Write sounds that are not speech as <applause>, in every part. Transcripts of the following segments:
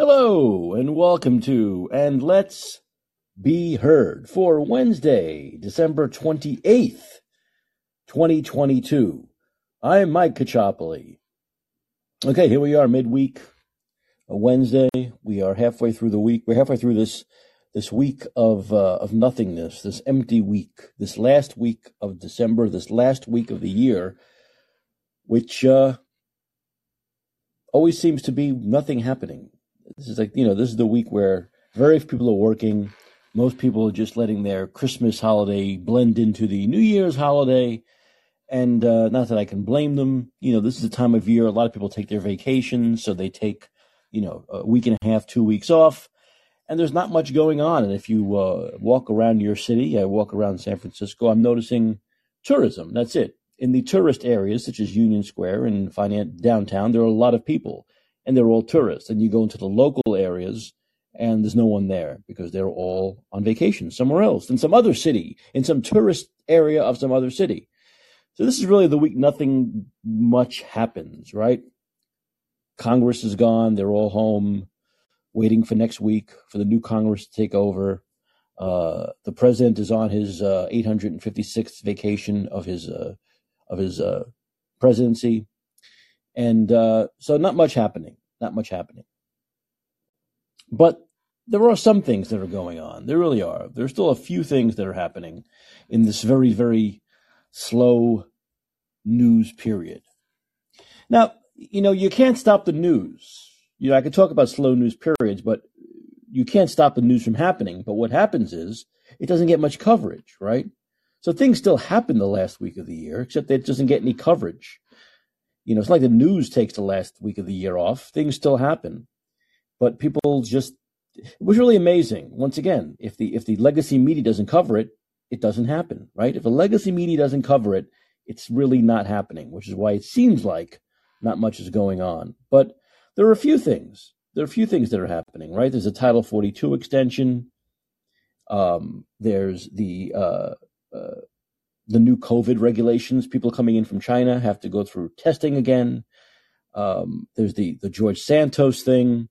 Hello and welcome to And Let's Be Heard for Wednesday, December 28th, 2022. I'm Mike Caccioppoli. Okay, here we are midweek, a Wednesday. We are halfway through the week. We're halfway through this this week of uh, of nothingness, this empty week, this last week of December, this last week of the year, which uh, always seems to be nothing happening. This is like you know, this is the week where very few people are working. Most people are just letting their Christmas holiday blend into the New Year's holiday. And uh, not that I can blame them. You know, this is the time of year a lot of people take their vacations, so they take, you know, a week and a half, two weeks off and there's not much going on. And if you uh, walk around your city, I walk around San Francisco, I'm noticing tourism. That's it. In the tourist areas, such as Union Square and finance downtown, there are a lot of people, and they're all tourists. And you go into the local areas, and there's no one there because they're all on vacation somewhere else, in some other city, in some tourist area of some other city. So this is really the week nothing much happens, right? Congress is gone, they're all home waiting for next week for the new Congress to take over. Uh, the president is on his uh, 856th vacation of his uh, of his uh, presidency, and uh, so not much happening. Not much happening. But there are some things that are going on. There really are. There's still a few things that are happening in this very very slow news period. Now, you know, you can't stop the news you know, I could talk about slow news periods, but you can't stop the news from happening. But what happens is it doesn't get much coverage, right? So things still happen the last week of the year, except that it doesn't get any coverage. You know, it's like the news takes the last week of the year off. Things still happen, but people just it was really amazing. Once again, if the if the legacy media doesn't cover it, it doesn't happen, right? If the legacy media doesn't cover it, it's really not happening, which is why it seems like not much is going on. But there are a few things. There are a few things that are happening, right? There's a Title 42 extension. Um, there's the uh, uh, the new COVID regulations. People coming in from China have to go through testing again. Um, there's the the George Santos thing,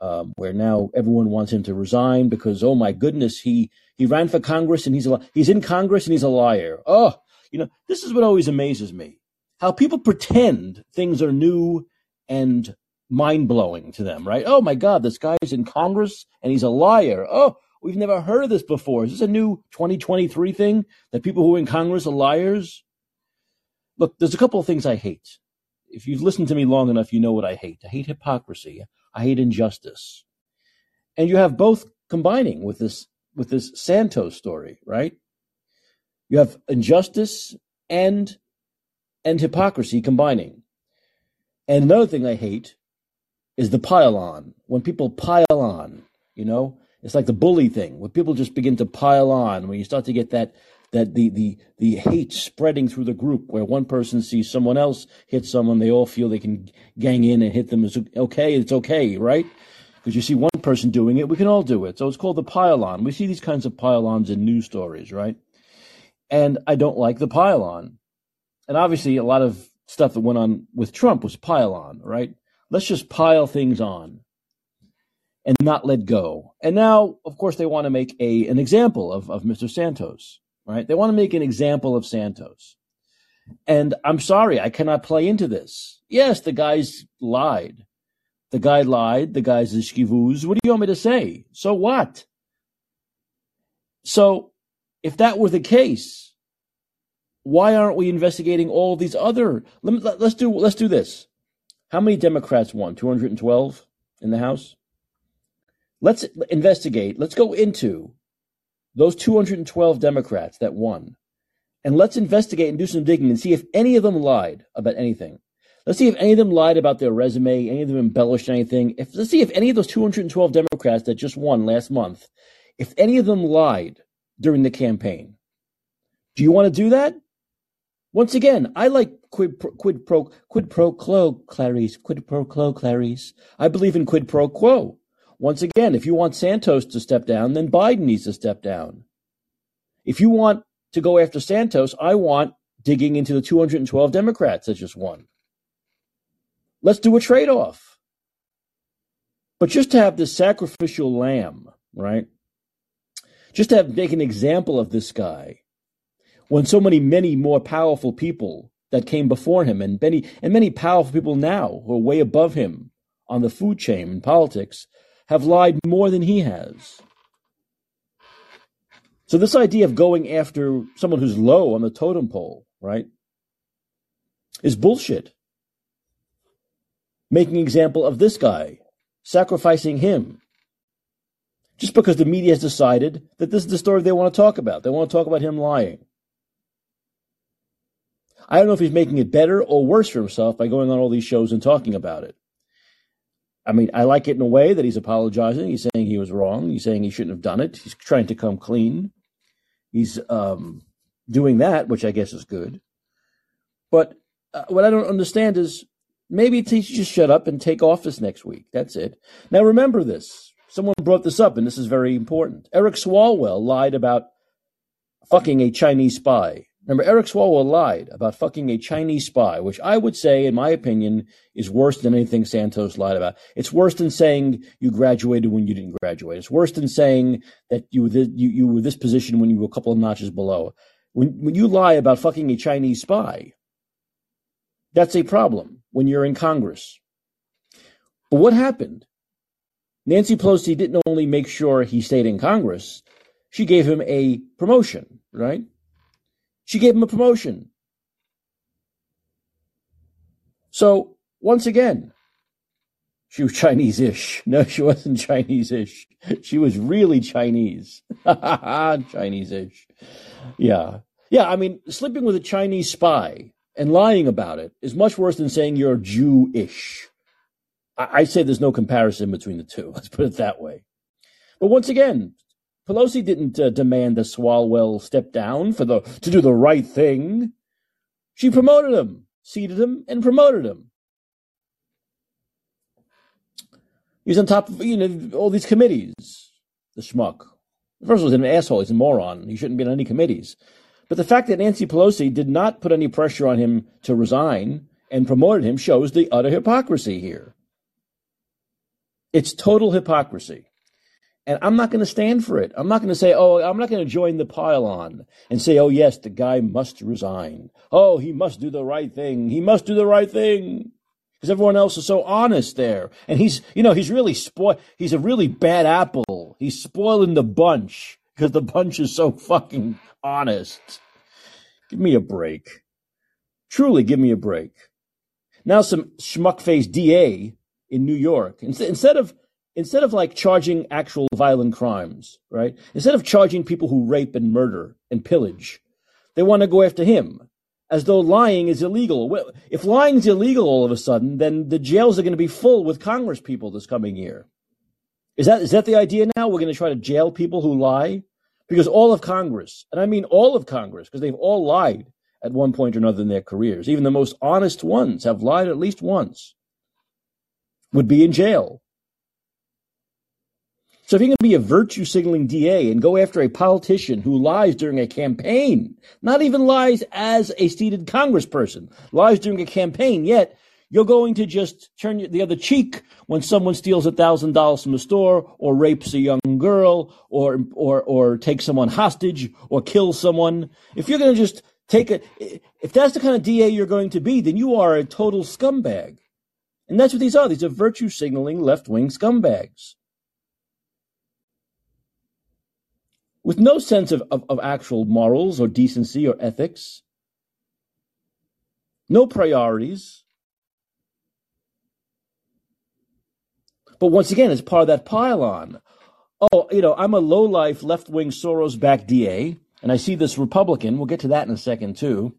um, where now everyone wants him to resign because oh my goodness, he he ran for Congress and he's a, he's in Congress and he's a liar. Oh, you know this is what always amazes me: how people pretend things are new and mind blowing to them, right? Oh my God, this guy's in Congress and he's a liar. Oh, we've never heard of this before. Is this a new 2023 thing that people who are in Congress are liars? Look, there's a couple of things I hate. If you've listened to me long enough, you know what I hate. I hate hypocrisy. I hate injustice. And you have both combining with this with this Santos story, right? You have injustice and and hypocrisy combining. And another thing I hate is the pile on. When people pile on, you know, it's like the bully thing. where people just begin to pile on, when you start to get that that the the the hate spreading through the group, where one person sees someone else hit someone, they all feel they can gang in and hit them. It's okay. It's okay, right? Because you see one person doing it, we can all do it. So it's called the pile on. We see these kinds of pile ons in news stories, right? And I don't like the pile on. And obviously, a lot of stuff that went on with Trump was pile on, right? Let's just pile things on and not let go. And now, of course, they want to make a an example of, of Mr. Santos, right? They want to make an example of Santos. And I'm sorry, I cannot play into this. Yes, the guy's lied. The guy lied. The guy's a skivooz. What do you want me to say? So what? So, if that were the case, why aren't we investigating all these other? Let, us do let's do this. How many Democrats won? 212 in the House? Let's investigate. Let's go into those 212 Democrats that won. And let's investigate and do some digging and see if any of them lied about anything. Let's see if any of them lied about their resume, any of them embellished anything. If, let's see if any of those 212 Democrats that just won last month, if any of them lied during the campaign. Do you want to do that? Once again, I like quid pro, quid pro quid pro quo, Clarice. Quid pro quo, Clarice. I believe in quid pro quo. Once again, if you want Santos to step down, then Biden needs to step down. If you want to go after Santos, I want digging into the 212 Democrats that just won. Let's do a trade off. But just to have this sacrificial lamb, right? Just to have make an example of this guy when so many, many more powerful people that came before him and many and many powerful people now who are way above him on the food chain in politics have lied more than he has. So this idea of going after someone who's low on the totem pole, right, is bullshit. Making example of this guy, sacrificing him, just because the media has decided that this is the story they want to talk about. They want to talk about him lying. I don't know if he's making it better or worse for himself by going on all these shows and talking about it. I mean, I like it in a way that he's apologizing. He's saying he was wrong. He's saying he shouldn't have done it. He's trying to come clean. He's um, doing that, which I guess is good. But uh, what I don't understand is maybe he should just shut up and take office next week. That's it. Now, remember this. Someone brought this up, and this is very important. Eric Swalwell lied about fucking a Chinese spy. Remember, Eric Swalwell lied about fucking a Chinese spy, which I would say, in my opinion, is worse than anything Santos lied about. It's worse than saying you graduated when you didn't graduate. It's worse than saying that you were, you, you were this position when you were a couple of notches below. When, when you lie about fucking a Chinese spy, that's a problem when you're in Congress. But what happened? Nancy Pelosi didn't only make sure he stayed in Congress, she gave him a promotion, right? She gave him a promotion. So, once again, she was Chinese ish. <laughs> No, she wasn't Chinese ish. She was really Chinese. <laughs> Chinese ish. Yeah. Yeah, I mean, sleeping with a Chinese spy and lying about it is much worse than saying you're Jewish. I, I say there's no comparison between the two. <laughs> Let's put it that way. But once again, Pelosi didn't uh, demand that Swalwell step down for the to do the right thing. She promoted him, seated him, and promoted him. He's on top of you know all these committees. The schmuck. First of all, he's an asshole. He's a moron. He shouldn't be on any committees. But the fact that Nancy Pelosi did not put any pressure on him to resign and promoted him shows the utter hypocrisy here. It's total hypocrisy. And I'm not going to stand for it. I'm not going to say, oh, I'm not going to join the pile-on and say, oh, yes, the guy must resign. Oh, he must do the right thing. He must do the right thing. Because everyone else is so honest there. And he's, you know, he's really spoil. He's a really bad apple. He's spoiling the bunch because the bunch is so fucking honest. Give me a break. Truly, give me a break. Now, some schmuck faced DA in New York, instead of instead of like charging actual violent crimes, right? Instead of charging people who rape and murder and pillage, they want to go after him as though lying is illegal. If lying is illegal all of a sudden, then the jails are going to be full with Congress people this coming year. Is that is that the idea now? We're going to try to jail people who lie? Because all of Congress, and I mean all of Congress, because they've all lied at one point or another in their careers. Even the most honest ones have lied at least once. Would be in jail so if you're going to be a virtue signaling DA and go after a politician who lies during a campaign, not even lies as a seated congressperson, lies during a campaign, yet you're going to just turn the other cheek when someone steals a thousand dollars from a store or rapes a young girl or, or, or takes someone hostage or kills someone. If you're going to just take a, if that's the kind of DA you're going to be, then you are a total scumbag. And that's what these are. These are virtue signaling left wing scumbags. With no sense of, of, of actual morals or decency or ethics, no priorities. But once again, it's part of that pile-on. Oh, you know, I'm a low-life left-wing Soros-backed DA, and I see this Republican. We'll get to that in a second too.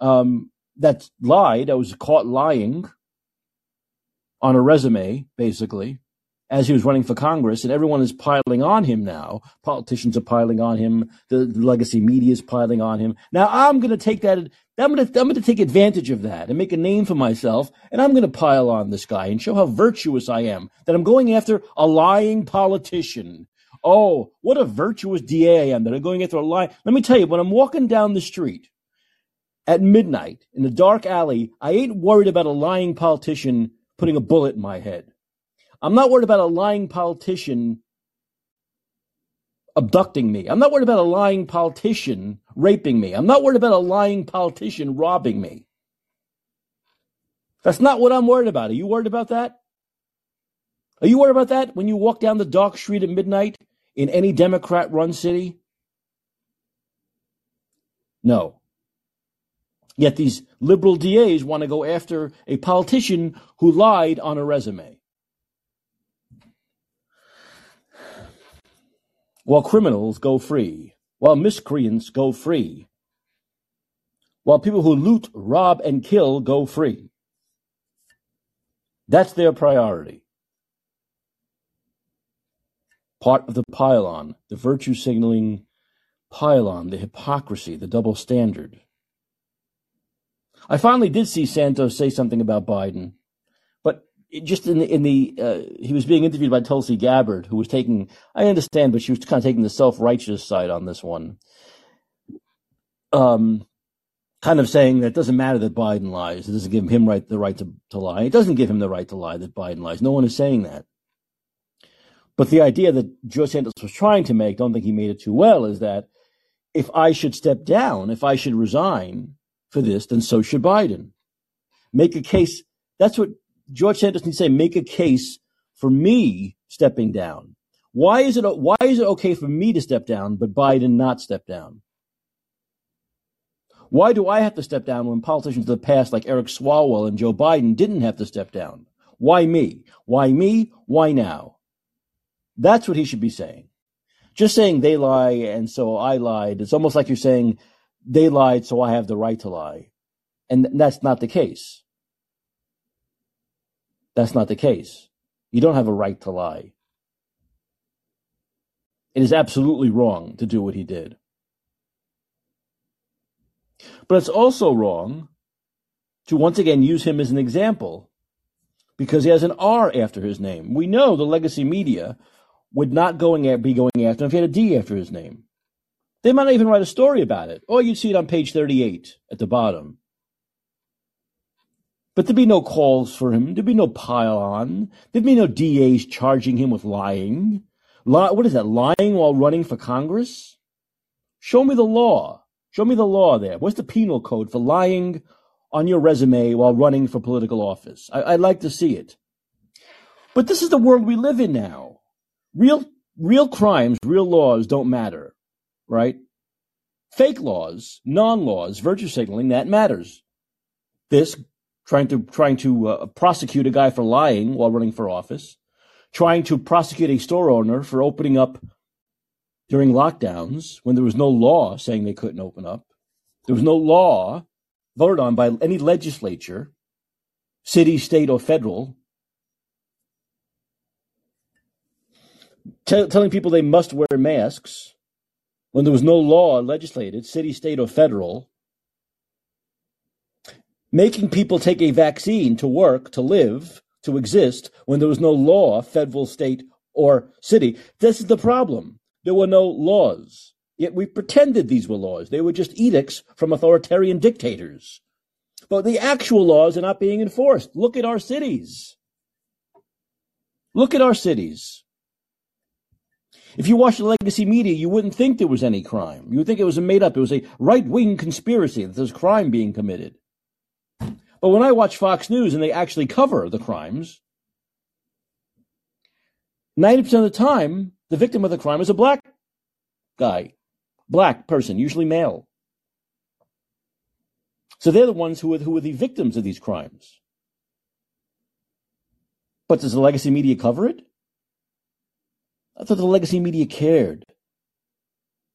Um, that lied. I was caught lying on a resume, basically as he was running for Congress, and everyone is piling on him now. Politicians are piling on him. The, the legacy media is piling on him. Now I'm going to take that. I'm going I'm going to take advantage of that and make a name for myself, and I'm going to pile on this guy and show how virtuous I am. That I'm going after a lying politician. Oh, what a virtuous DA I am that I'm going after a lie. Let me tell you, when I'm walking down the street at midnight in a dark alley, I ain't worried about a lying politician putting a bullet in my head. I'm not worried about a lying politician abducting me. I'm not worried about a lying politician raping me. I'm not worried about a lying politician robbing me. That's not what I'm worried about. Are you worried about that? Are you worried about that when you walk down the dark street at midnight in any Democrat run city? No. Yet these liberal DAs want to go after a politician who lied on a resume. While criminals go free, while miscreants go free, while people who loot, rob, and kill go free. That's their priority. Part of the pylon, the virtue signaling pylon, the hypocrisy, the double standard. I finally did see Santos say something about Biden, just in the, in the uh, he was being interviewed by Tulsi Gabbard, who was taking I understand, but she was kind of taking the self righteous side on this one. Um, kind of saying that it doesn't matter that Biden lies. It doesn't give him right the right to, to lie. It doesn't give him the right to lie that Biden lies. No one is saying that. But the idea that Joe Santos was trying to make, don't think he made it too well, is that if I should step down, if I should resign, for this, then so should Biden. Make a case. That's what George Santos needs to say. Make a case for me stepping down. Why is it why is it okay for me to step down, but Biden not step down? Why do I have to step down when politicians of the past like Eric Swalwell and Joe Biden didn't have to step down? Why me? Why me? Why now? That's what he should be saying. Just saying they lie and so I lied. It's almost like you're saying they lied, so I have the right to lie. And that's not the case. That's not the case. You don't have a right to lie. It is absolutely wrong to do what he did. But it's also wrong to once again use him as an example because he has an R after his name. We know the legacy media would not going at, be going after him if he had a D after his name. They might not even write a story about it. Or you'd see it on page 38 at the bottom. But there'd be no calls for him. There'd be no pile-on. There'd be no DAs charging him with lying. what is that, lying while running for Congress? Show me the law. Show me the law there. What's the penal code for lying on your resume while running for political office? I, I'd like to see it. But this is the world we live in now. Real, real crimes, real laws don't matter right? Fake laws, non-laws, virtue signaling, that matters. This, trying to, trying to uh, prosecute a guy for lying while running for office, trying to prosecute a store owner for opening up during lockdowns when there was no law saying they couldn't open up. There was no law voted on by any legislature, city, state, or federal, t- telling people they must wear masks when there was no law legislated, city, state, or federal, making people take a vaccine to work, to live, to exist, when there was no law, federal, state, or city. This is the problem. There were no laws. Yet we pretended these were laws. They were just edicts from authoritarian dictators. But the actual laws are not being enforced. Look at our cities. Look at our cities. If you watch the legacy media, you wouldn't think there was any crime. You would think it was a made up, it was a right wing conspiracy that there's crime being committed. But when I watch Fox News and they actually cover the crimes, 90% of the time, the victim of the crime is a black guy, black person, usually male. So they're the ones who are, who are the victims of these crimes. But does the legacy media cover it? I thought the legacy media cared.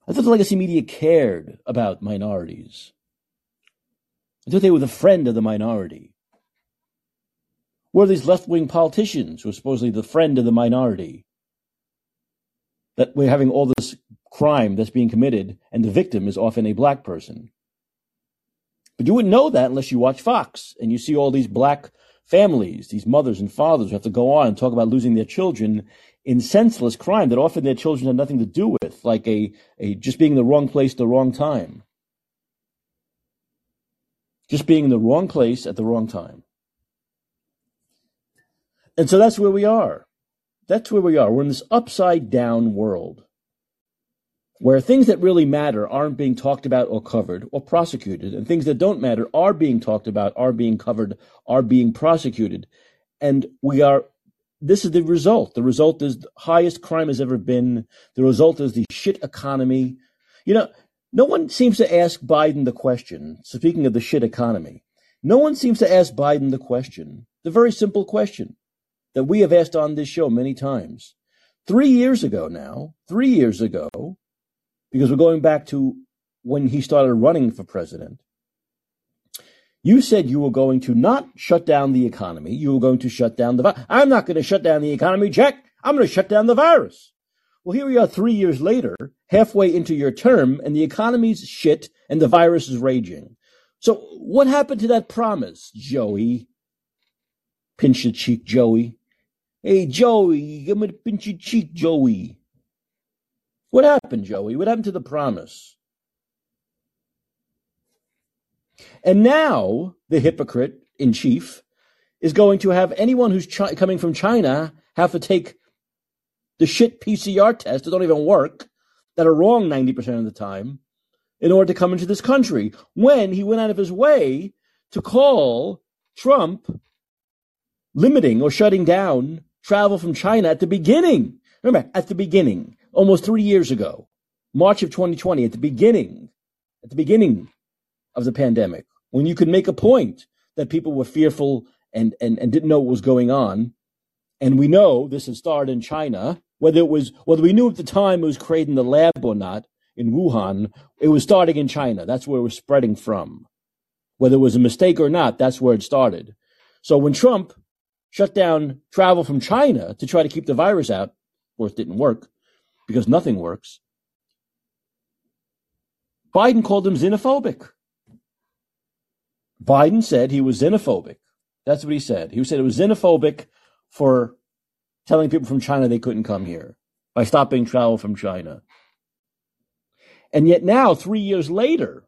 I thought the legacy media cared about minorities. Thought they were the friend of the minority. Where are these left wing politicians who are supposedly the friend of the minority? That we're having all this crime that's being committed and the victim is often a black person. But you wouldn't know that unless you watch Fox and you see all these black families, these mothers and fathers who have to go on and talk about losing their children in senseless crime that often their children had nothing to do with, like a, a just being in the wrong place at the wrong time. Just being in the wrong place at the wrong time. And so that's where we are. That's where we are. We're in this upside down world where things that really matter aren't being talked about or covered or prosecuted, and things that don't matter are being talked about, are being covered, are being prosecuted. And we are, this is the result. The result is the highest crime has ever been. The result is the shit economy. You know, no one seems to ask Biden the question, speaking of the shit economy, no one seems to ask Biden the question, the very simple question that we have asked on this show many times. Three years ago now, three years ago, because we're going back to when he started running for president. You said you were going to not shut down the economy. You were going to shut down the virus. I'm not going to shut down the economy, Jack. I'm going to shut down the virus. Well, here we are three years later, halfway into your term, and the economy's shit and the virus is raging. So what happened to that promise, Joey? Pinch your cheek, Joey. Hey, Joey, give me the pinch your cheek, Joey. What happened, Joey? What happened to the promise? And now the hypocrite in chief is going to have anyone who's chi- coming from China have to take the shit PCR tests that don't even work, that are wrong 90% of the time, in order to come into this country. When he went out of his way to call Trump limiting or shutting down travel from China at the beginning. Remember, at the beginning almost three years ago, March of 2020, at the beginning, at the beginning of the pandemic, when you could make a point that people were fearful and, and, and didn't know what was going on. And we know this had started in China, whether it was, whether we knew at the time it was created in the lab or not in Wuhan, it was starting in China. That's where it was spreading from. Whether it was a mistake or not, that's where it started. So when Trump shut down travel from China to try to keep the virus out, of course, didn't work because nothing works. Biden called him xenophobic. Biden said he was xenophobic. That's what he said. He said it was xenophobic for telling people from China they couldn't come here by stopping travel from China. And yet now, three years later,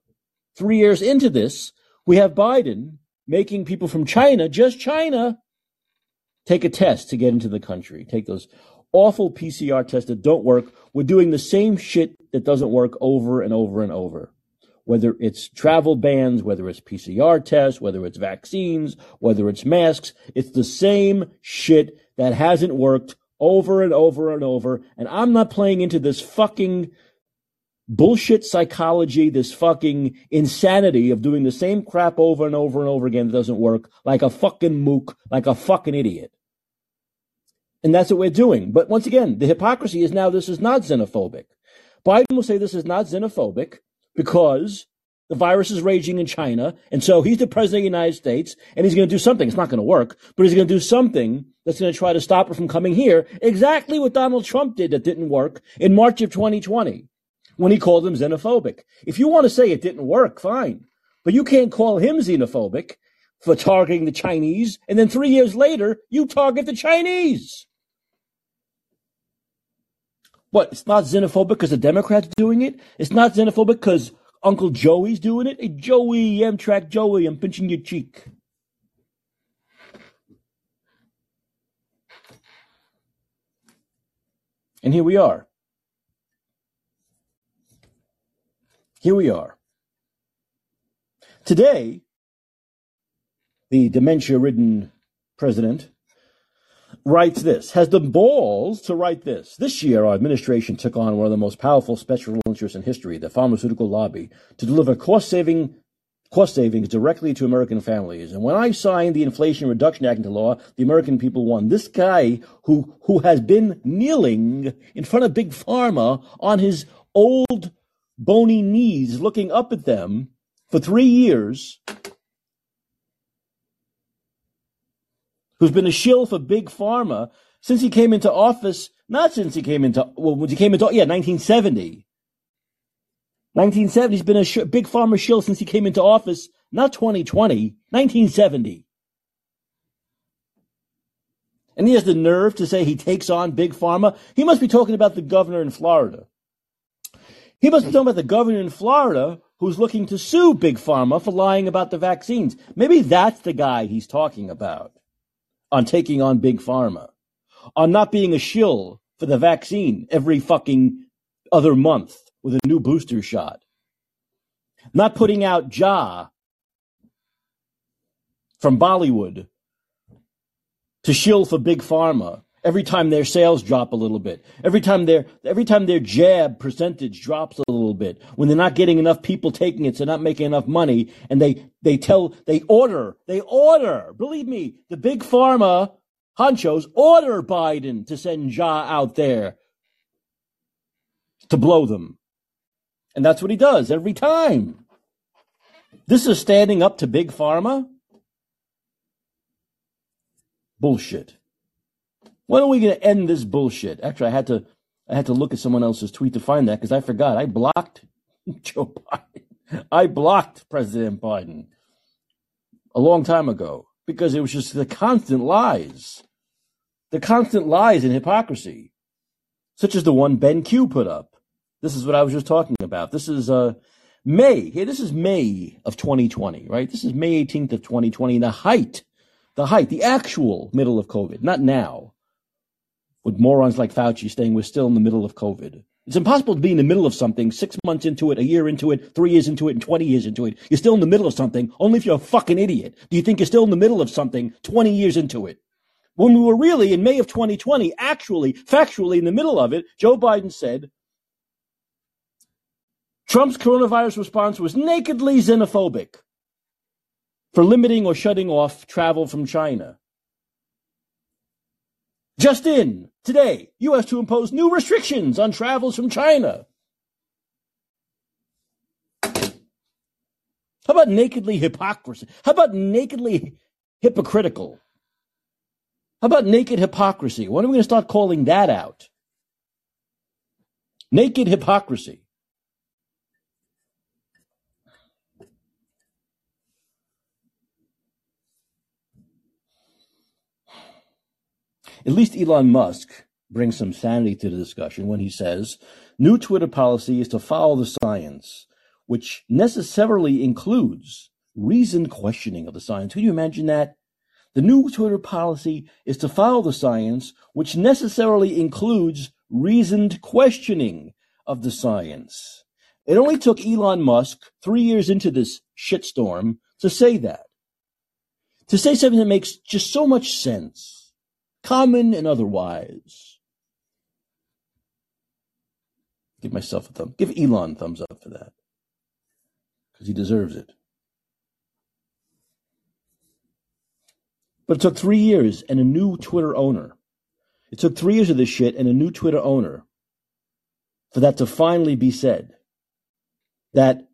three years into this, we have Biden making people from China, just China, take a test to get into the country. Take those awful PCR tests that don't work. We're doing the same shit that doesn't work over and over and over. Whether it's travel bans, whether it's PCR tests, whether it's vaccines, whether it's masks, it's the same shit that hasn't worked over and over and over. And I'm not playing into this fucking bullshit psychology, this fucking insanity of doing the same crap over and over and over again that doesn't work like a fucking mook, like a fucking idiot. And that's what we're doing. But once again, the hypocrisy is now this is not xenophobic. Biden will say this is not xenophobic because the virus is raging in China. And so he's the president of the United States and he's going to do something. It's not going to work, but he's going to do something that's going to try to stop it from coming here. Exactly what Donald Trump did that didn't work in March of 2020 when he called him xenophobic. If you want to say it didn't work, fine. But you can't call him xenophobic for targeting the Chinese. And then three years later, you target the Chinese. What? It's not xenophobic because the Democrats are doing it. It's not xenophobic because Uncle Joey's doing it. Hey, Joey, Amtrak Joey, I'm pinching your cheek. And here we are. Here we are. Today, the dementia ridden president writes this, has the balls to write this. This year, our administration took on one of the most powerful special interests in history, the pharmaceutical lobby, to deliver cost saving cost savings directly to American families. And when I signed the Inflation Reduction Act into law, the American people won. This guy who who has been kneeling in front of Big Pharma on his old bony knees, looking up at them for three years, who's been a shill for big pharma since he came into office. Not since he came into well, when he came into yeah, 1970. 1970. He's been a sh- big pharma shill since he came into office. Not 2020, 1970. And he has the nerve to say he takes on big pharma. He must be talking about the governor in Florida. He must be talking about the governor in Florida who's looking to sue big pharma for lying about the vaccines. Maybe that's the guy he's talking about on taking on big pharma. on not being a shill for the vaccine every fucking other month with a new booster shot. Not putting out Jha from Bollywood to shill for big pharma every time their sales drop a little bit every time their every time their jab percentage drops a little bit when they're not getting enough people taking it so they're not making enough money and they they tell they order they order believe me the big pharma honchos order biden to send Jha out there to blow them. And that's what he does every time. This is standing up to big pharma? Bullshit when are we going to end this bullshit? Actually, I had to I had to look at someone else's tweet to find that because I forgot. I blocked <laughs> Joe Biden. I blocked President Biden a long time ago because it was just the constant lies, the constant lies and hypocrisy, such as the one Ben Q put up. This is what I was just talking about. This is uh, May. Hey, this is May of 2020, right? This is May 18th of 2020, the height, the height, the actual middle of COVID, not now with morons like Fauci saying we're still in the middle of COVID. It's impossible to be in the middle of something six months into it, a year into it, three years into it, and 20 years into it. You're still in the middle of something only if you're a fucking idiot. Do you think you're still in the middle of something 20 years into it? When we were really in May of 2020, actually, factually in the middle of it, Joe Biden said Trump's coronavirus response was nakedly xenophobic for limiting or shutting off travel from China. Just in, today, U.S. to impose new restrictions on travels from China. How about nakedly hypocrisy? How about nakedly hypocritical? How about naked hypocrisy? When are we going to start calling that out? Naked hypocrisy. At least Elon Musk brings some sanity to the discussion when he says new Twitter policy is to follow the science, which necessarily includes reasoned questioning of the science. Can you imagine that? The new Twitter policy is to follow the science, which necessarily includes reasoned questioning of the science. It only took Elon Musk three years into this shitstorm to say that. To say something that makes just so much sense common and otherwise. Give myself a thumb. Give Elon thumbs up for that. Because he deserves it. But it took three years and a new Twitter owner. It took three years of this shit and a new Twitter owner for that to finally be said. That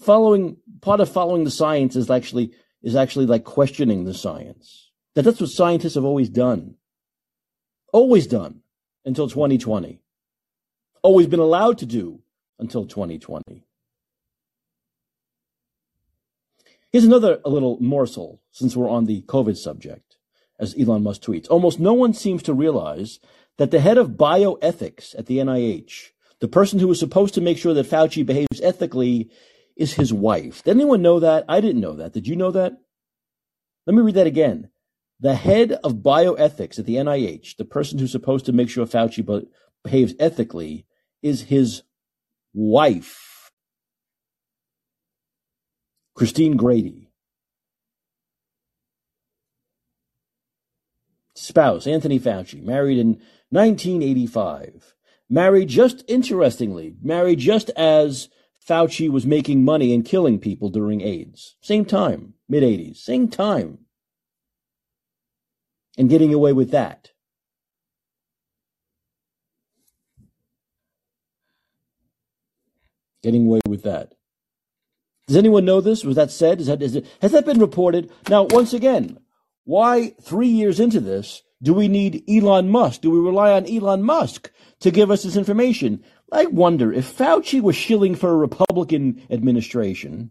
following part of following the science is actually is actually like questioning the science. That that's what scientists have always done. Always done until 2020. Always been allowed to do until 2020. Here's another a little morsel since we're on the COVID subject, as Elon Musk tweets. Almost no one seems to realize that the head of bioethics at the NIH, the person who is supposed to make sure that Fauci behaves ethically, is his wife. Did anyone know that? I didn't know that. Did you know that? Let me read that again. The head of bioethics at the NIH, the person who's supposed to make sure Fauci behaves ethically, is his wife, Christine Grady. Spouse, Anthony Fauci, married in 1985. Married just, interestingly, married just as Fauci was making money and killing people during AIDS. Same time, mid 80s, same time and getting away with that. Getting away with that. Does anyone know this? Was that said? Is that, is it, has that been reported? Now, once again, why three years into this do we need Elon Musk? Do we rely on Elon Musk to give us this information? I wonder if Fauci was shilling for a Republican administration.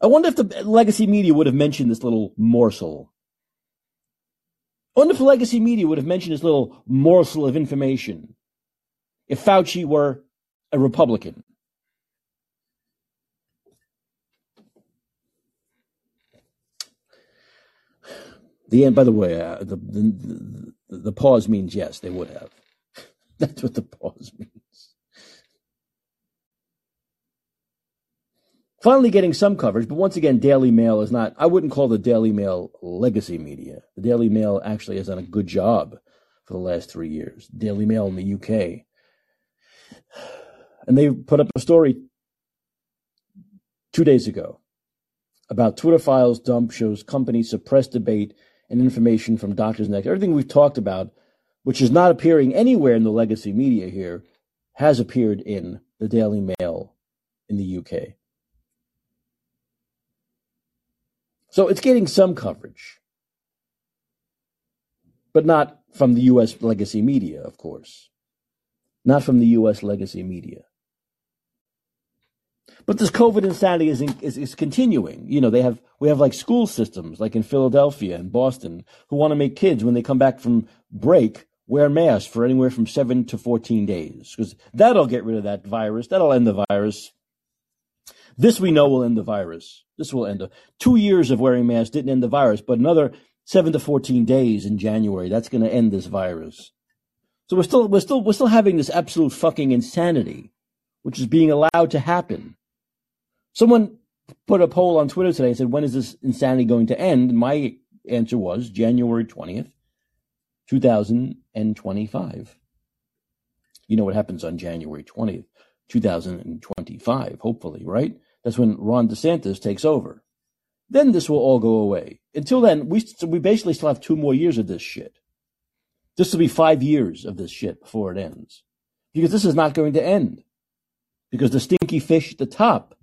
I wonder if the legacy media would have mentioned this little morsel. Wonder if legacy media would have mentioned this little morsel of information if Fauci were a Republican. The end. By the way, uh, the, the the the pause means yes, they would have. <laughs> That's what the pause means. Finally getting some coverage, but once again, Daily Mail is not, I wouldn't call the Daily Mail legacy media. The Daily Mail actually has done a good job for the last three years. Daily Mail in the UK. And they put up a story two days ago about Twitter files dump shows companies suppress debate and information from doctors and everything we've talked about, which is not appearing anywhere in the legacy media here, has appeared in the Daily Mail in the UK. So it's getting some coverage, but not from the U.S. legacy media, of course. Not from the U.S. legacy media. But this COVID insanity is, is, is continuing. You know, they have we have like school systems, like in Philadelphia and Boston, who want to make kids when they come back from break wear masks for anywhere from seven to fourteen days, because that'll get rid of that virus. That'll end the virus. This we know will end the virus. This will end. The, two years of wearing masks didn't end the virus, but another seven to fourteen days in January that's going to end this virus. So we're still we're still we're still having this absolute fucking insanity, which is being allowed to happen. Someone put a poll on Twitter today and said, "When is this insanity going to end?" And my answer was January twentieth, two thousand and twenty-five. You know what happens on January twentieth, two thousand and twenty-five. Hopefully, right? That's when Ron DeSantis takes over. Then this will all go away. Until then, we we basically still have two more years of this shit. This will be five years of this shit before it ends, because this is not going to end. Because the stinky fish at the top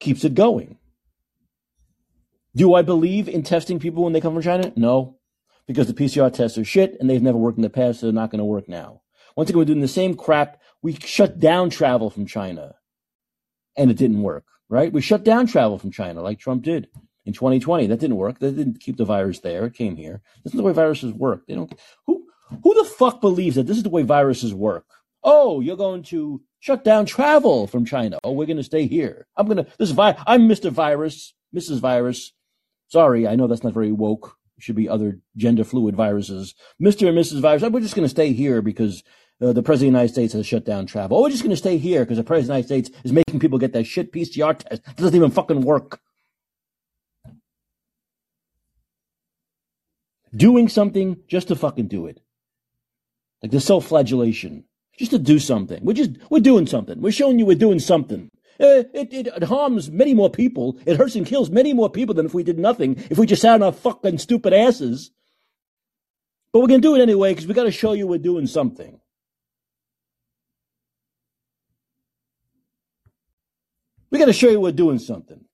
keeps it going. Do I believe in testing people when they come from China? No, because the PCR tests are shit and they've never worked in the past, so they're not going to work now. Once again, we're doing the same crap. We shut down travel from China, and it didn't work right? We shut down travel from China like Trump did in 2020. That didn't work. That didn't keep the virus there. It came here. This is the way viruses work. They don't. Who who the fuck believes that this is the way viruses work? Oh, you're going to shut down travel from China. Oh, we're going to stay here. I'm going to. This is vi- I'm Mr. Virus, Mrs. Virus. Sorry, I know that's not very woke. Should be other gender fluid viruses. Mr. and Mrs. Virus. We're just going to stay here because uh, the president of the United States has shut down travel. Oh, we're just going to stay here because the president of the United States is making people get that shit PCR test. It doesn't even fucking work. Doing something just to fucking do it. Like the self-flagellation. Just to do something. We're just, we're doing something. We're showing you we're doing something. Uh, it, it, it, harms many more people. It hurts and kills many more people than if we did nothing. If we just sat on our fucking stupid asses. But we're going to do it anyway because we got to show you we're doing something. We got to show you we're doing something.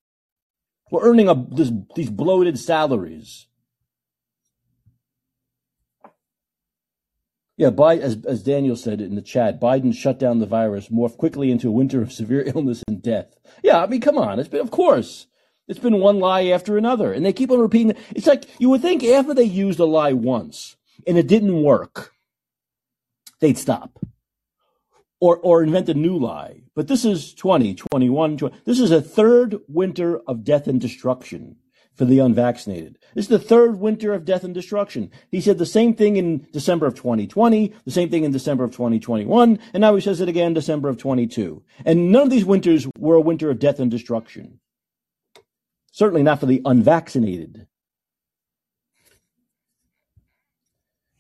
We're earning a, this, these bloated salaries. Yeah, as, as Daniel said in the chat, Biden shut down the virus, morphed quickly into a winter of severe <laughs> illness and death. Yeah, I mean, come on. It's been, of course, it's been one lie after another. And they keep on repeating it. It's like you would think after they used a lie once and it didn't work, they'd stop or, or invent a new lie. But this is 20, 21, 20. This is a third winter of death and destruction for the unvaccinated. This is the third winter of death and destruction. He said the same thing in December of 2020, the same thing in December of 2021, and now he says it again December of 22. And none of these winters were a winter of death and destruction. Certainly not for the unvaccinated.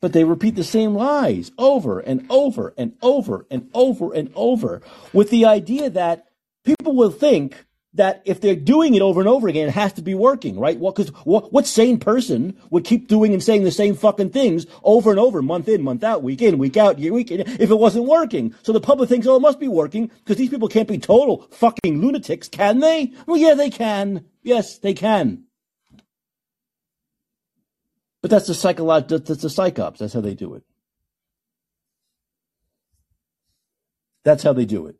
But they repeat the same lies over and over and over and over and over with the idea that people will think that if they're doing it over and over again, it has to be working, right? Well, because what, what sane person would keep doing and saying the same fucking things over and over, month in, month out, week in, week out, year, week in, if it wasn't working? So the public thinks, oh, it must be working because these people can't be total fucking lunatics, can they? Well, yeah, they can. Yes, they can. But that's the psychological, that's the psychops. That's how they do it. That's how they do it.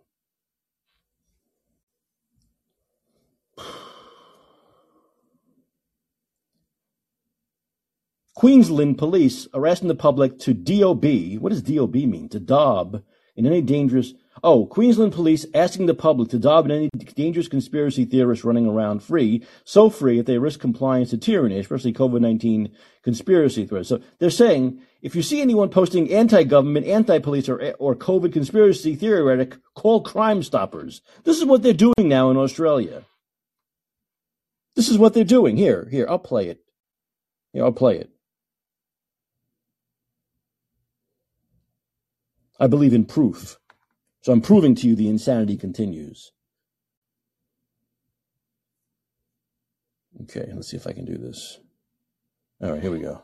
Queensland police arresting the public to DOB. What does DOB mean? To dob in any dangerous. Oh, Queensland police asking the public to dob any dangerous conspiracy theorists running around free, so free that they risk compliance to tyranny, especially COVID-19 conspiracy threats. So they're saying if you see anyone posting anti-government, anti-police, or, or COVID conspiracy theoretic, call Crime Stoppers. This is what they're doing now in Australia. This is what they're doing. Here, here, I'll play it. Here, I'll play it. I believe in proof. So I'm proving to you the insanity continues. Okay, let's see if I can do this. All right, here we go.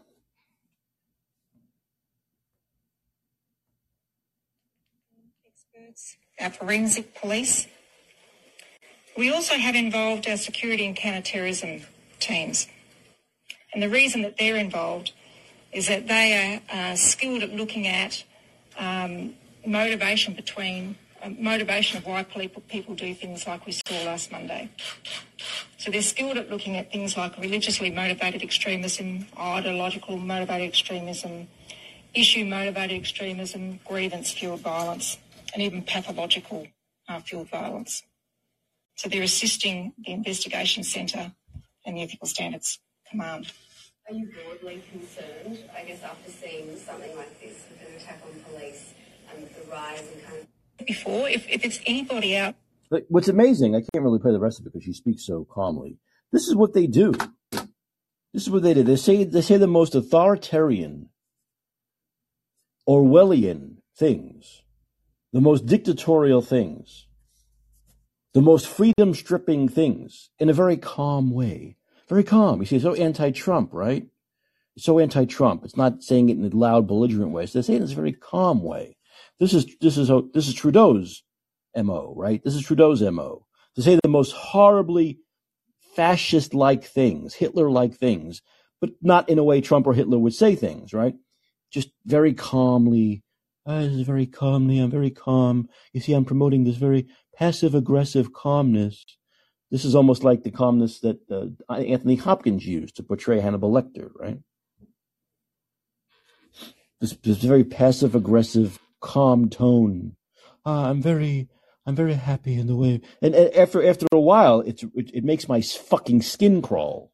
Experts, forensic police. We also have involved our security and counter-terrorism teams. And the reason that they're involved is that they are uh, skilled at looking at um, motivation between um, motivation of why people, people do things like we saw last Monday. So they're skilled at looking at things like religiously motivated extremism, ideological motivated extremism, issue motivated extremism, grievance fueled violence, and even pathological uh, fueled violence. So they're assisting the investigation centre and the ethical standards command. Are you broadly concerned, I guess, after seeing something like this with an attack on police and the rise in kind of. Before, if, if it's anybody out. But what's amazing, I can't really play the rest of it because she speaks so calmly. This is what they do. This is what they do. They say they say the most authoritarian, Orwellian things, the most dictatorial things, the most freedom stripping things in a very calm way. Very calm. You see, so anti-Trump, right? It's so anti-Trump. It's not saying it in a loud, belligerent way. So they're saying it in a very calm way. This is this is this is Trudeau's mo, right? This is Trudeau's mo to say the most horribly fascist-like things, Hitler-like things, but not in a way Trump or Hitler would say things, right? Just very calmly. Oh, very calmly. I'm very calm. You see, I'm promoting this very passive-aggressive calmness this is almost like the calmness that uh, Anthony Hopkins used to portray Hannibal Lecter, right? This, this very passive aggressive, calm tone. Ah, I'm very, I'm very happy in the way. And, and after after a while, it's it, it makes my fucking skin crawl.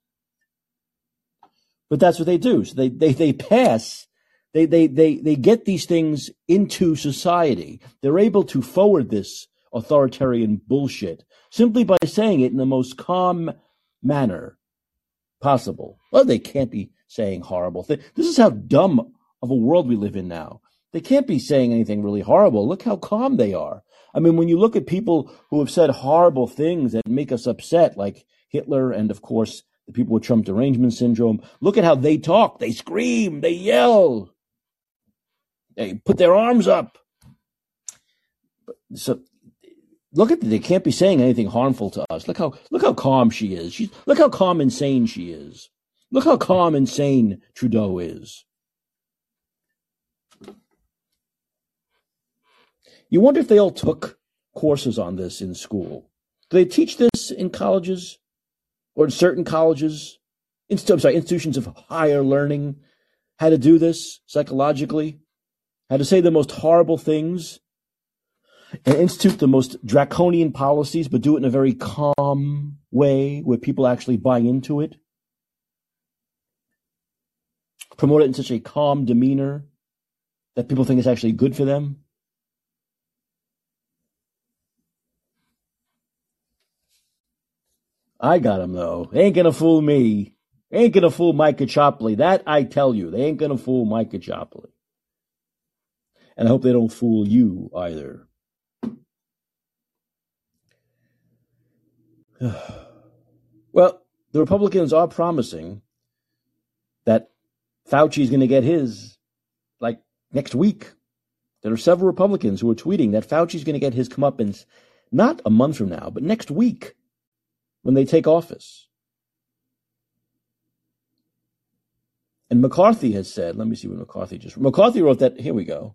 But that's what they do. So they they they pass. They they they they get these things into society. They're able to forward this authoritarian bullshit simply by saying it in the most calm manner possible. Well, they can't be saying horrible things. This is how dumb of a world we live in now. They can't be saying anything really horrible. Look how calm they are. I mean, when you look at people who have said horrible things that make us upset, like Hitler and, of course, the people with Trump derangement syndrome, look at how they talk. They scream, they yell, they put their arms up. So look at they can't be saying anything harmful to us. Look how look how calm she is. She's look how calm and sane she is. Look how calm and sane Trudeau is. You wonder if they all took courses on this in school. Do they teach this in colleges or in certain colleges? Inst- I'm sorry, institutions of higher learning, how to do this psychologically, how to say the most horrible things and institute the most draconian policies, but do it in a very calm way where people actually buy into it. Promote it in such a calm demeanor that people think it's actually good for them. I got him though. They ain't gonna fool me. They ain't gonna fool Mike Caccioppoli. That I tell you, they ain't gonna fool Mike Caccioppoli. And I hope they don't fool you either. <sighs> well, the Republicans are promising that Fauci is going to get his like next week. There are several Republicans who are tweeting that Fauci is going to get his comeuppance not a month from now, but next week when they take office. And McCarthy has said, let me see what McCarthy just McCarthy wrote that. Here we go.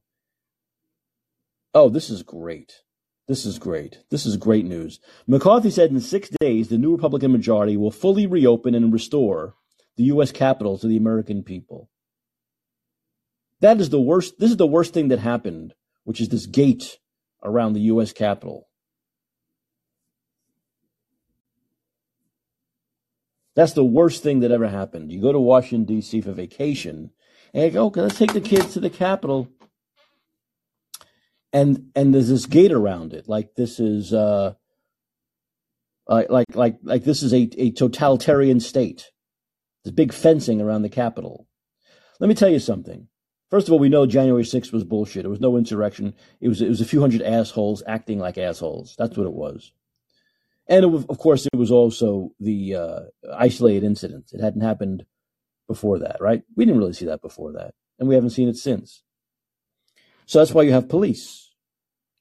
Oh, this is great. This is great. This is great news. McCarthy said in six days, the new Republican majority will fully reopen and restore the U.S. Capitol to the American people. That is the worst. This is the worst thing that happened, which is this gate around the U.S. Capitol. That's the worst thing that ever happened. You go to Washington, D.C. for vacation, and you go, okay, let's take the kids to the Capitol. And and there's this gate around it, like this is uh, uh, like like like this is a, a totalitarian state. There's big fencing around the Capitol. Let me tell you something. First of all, we know January 6th was bullshit. It was no insurrection. It was it was a few hundred assholes acting like assholes. That's what it was. And was, of course, it was also the uh, isolated incident. It hadn't happened before that, right? We didn't really see that before that, and we haven't seen it since. So that's why you have police.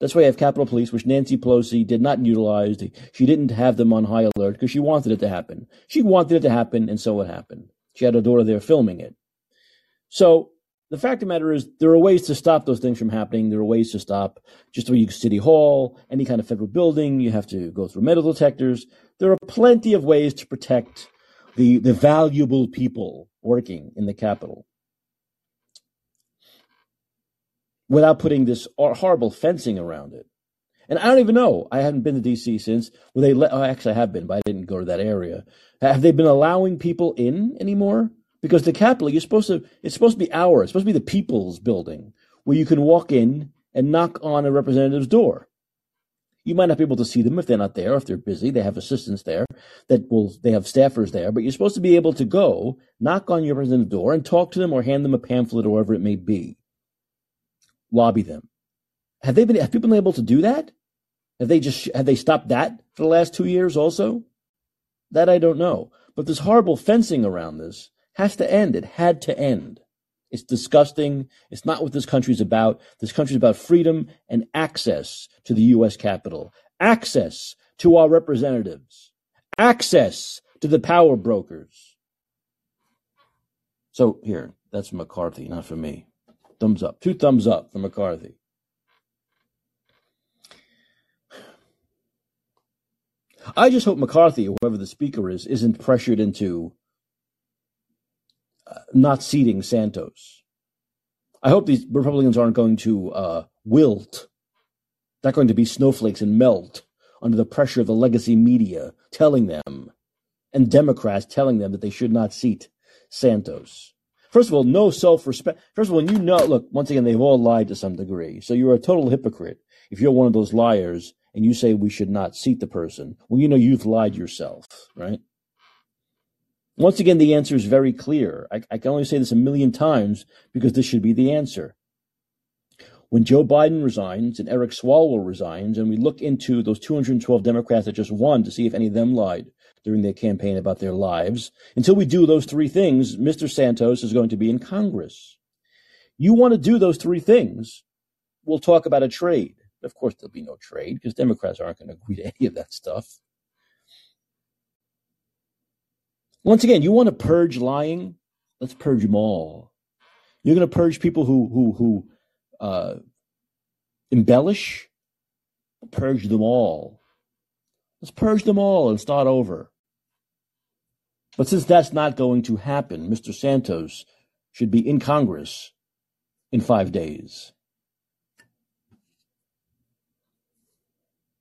That's why you have Capitol Police, which Nancy Pelosi did not utilize. She didn't have them on high alert because she wanted it to happen. She wanted it to happen, and so it happened. She had her daughter there filming it. So the fact of the matter is, there are ways to stop those things from happening. There are ways to stop just like City Hall, any kind of federal building. You have to go through metal detectors. There are plenty of ways to protect the, the valuable people working in the Capitol without putting this horrible fencing around it. And I don't even know. I haven't been to DC since. Well, they let, oh, actually, I have been, but I didn't go to that area. Have they been allowing people in anymore? Because the Capitol, you're supposed to, it's supposed to be ours. It's supposed to be the people's building where you can walk in and knock on a representative's door. You might not be able to see them if they're not there, if they're busy. They have assistants there that will, they have staffers there, but you're supposed to be able to go knock on your representative's door and talk to them or hand them a pamphlet or whatever it may be. Lobby them. Have they been, have people been able to do that? Have they just, have they stopped that for the last two years also? That I don't know. But there's horrible fencing around this has to end. It had to end. It's disgusting. It's not what this country is about. This country is about freedom and access to the U.S. Capitol, access to our representatives, access to the power brokers. So here, that's McCarthy, not for me. Thumbs up. Two thumbs up for McCarthy. I just hope McCarthy, whoever the speaker is, isn't pressured into not seating Santos. I hope these Republicans aren't going to uh, wilt, not going to be snowflakes and melt under the pressure of the legacy media telling them, and Democrats telling them that they should not seat Santos. First of all, no self respect. First of all, you know, look, once again, they've all lied to some degree. So you're a total hypocrite if you're one of those liars and you say we should not seat the person. Well, you know, you've lied yourself, right? Once again, the answer is very clear. I, I, can only say this a million times because this should be the answer. When Joe Biden resigns and Eric Swalwell resigns, and we look into those 212 Democrats that just won to see if any of them lied during their campaign about their lives, until we do those three things, Mr. Santos is going to be in Congress. You want to do those three things, we'll talk about a trade. Of course, there'll be no trade because Democrats aren't going to agree to any of that stuff. Once again, you want to purge lying? Let's purge them all. You're going to purge people who who who uh, embellish. Purge them all. Let's purge them all and start over. But since that's not going to happen, Mr. Santos should be in Congress in five days.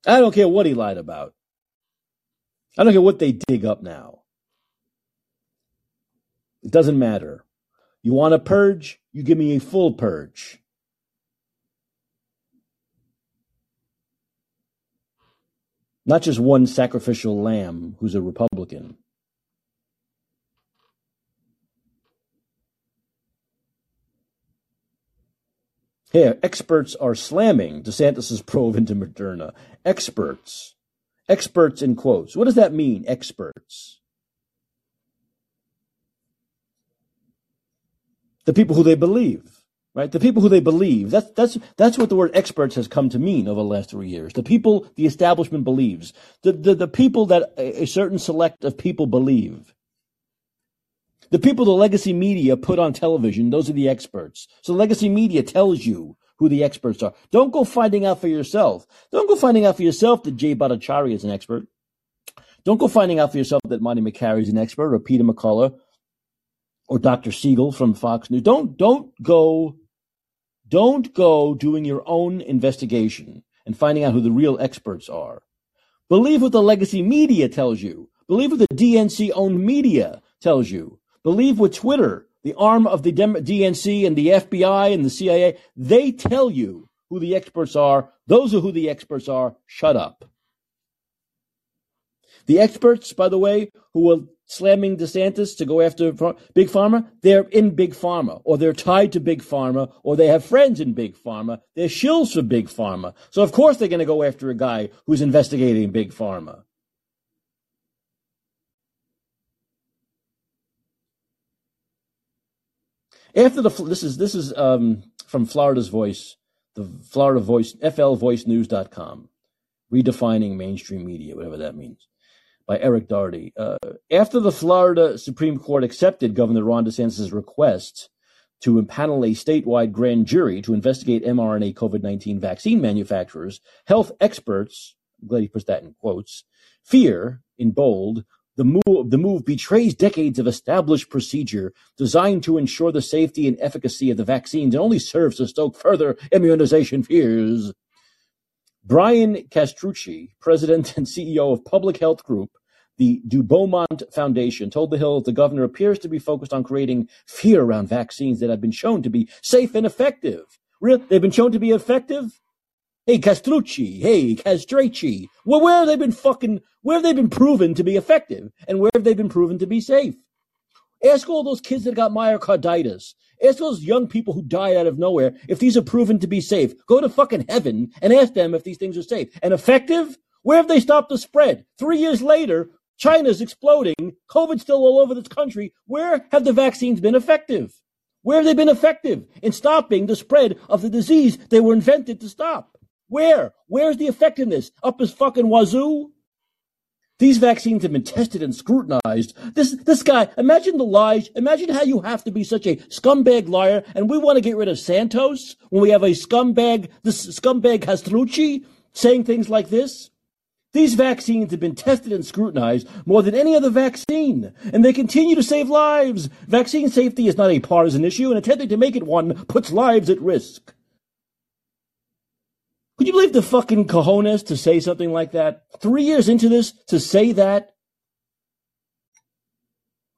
I don't care what he lied about. I don't care what they dig up now. It doesn't matter. You want a purge? You give me a full purge. Not just one sacrificial lamb who's a Republican. Here, experts are slamming DeSantis' <laughs> probe into Moderna. Experts. Experts in quotes. What does that mean, experts? The people who they believe, right? The people who they believe. That's that's that's what the word experts has come to mean over the last three years. The people the establishment believes. The the, the people that a, a certain select of people believe. The people the legacy media put on television, those are the experts. So legacy media tells you who the experts are. Don't go finding out for yourself. Don't go finding out for yourself that Jay Bhattacharya is an expert. Don't go finding out for yourself that Marty Makary is an expert or Peter McCullough or Dr. Siegel from Fox News. Don't don't go don't go doing your own investigation and finding out who the real experts are. Believe what the legacy media tells you. Believe what the DNC owned media tells you. Believe what Twitter, the arm of the DNC and the FBI and the CIA, they tell you who the experts are. Those are who the experts are. Shut up. The experts, by the way, who were slamming DeSantis to go after Big Pharma, they're in Big Pharma, or they're tied to Big Pharma, or they have friends in Big Pharma. They're shills for Big Pharma. So of course they're going to go after a guy who's investigating Big Pharma. After the this is this is um, from Florida's Voice, the Florida Voice, flvoicenews.com, redefining mainstream media, whatever that means by Eric Doherty. Uh, after the Florida Supreme Court accepted Governor Ron DeSantis' request to impanel a statewide grand jury to investigate mRNA COVID 19 vaccine manufacturers, health experts, I'm glad he puts that in quotes, fear, in bold, the move, the move betrays decades of established procedure designed to ensure the safety and efficacy of the vaccines and only serves to stoke further immunization fears. Brian Castrucci, president and CEO of Public Health Group, the de Beaumont Foundation told The Hill that the governor appears to be focused on creating fear around vaccines that have been shown to be safe and effective. Really? They've been shown to be effective? Hey, Castrucci. Hey, Castracci. Well, where have they been fucking, where have they been proven to be effective? And where have they been proven to be safe? Ask all those kids that got myocarditis. Ask those young people who died out of nowhere if these are proven to be safe. Go to fucking heaven and ask them if these things are safe and effective. Where have they stopped the spread? Three years later, China's exploding. COVID's still all over this country. Where have the vaccines been effective? Where have they been effective in stopping the spread of the disease they were invented to stop? Where? Where's the effectiveness? Up his fucking wazoo? These vaccines have been tested and scrutinized. This this guy, imagine the lies. Imagine how you have to be such a scumbag liar, and we want to get rid of Santos when we have a scumbag, this scumbag Castrucci saying things like this. These vaccines have been tested and scrutinized more than any other vaccine, and they continue to save lives. Vaccine safety is not a partisan issue, and attempting to make it one puts lives at risk. Could you believe the fucking cojones to say something like that? Three years into this, to say that?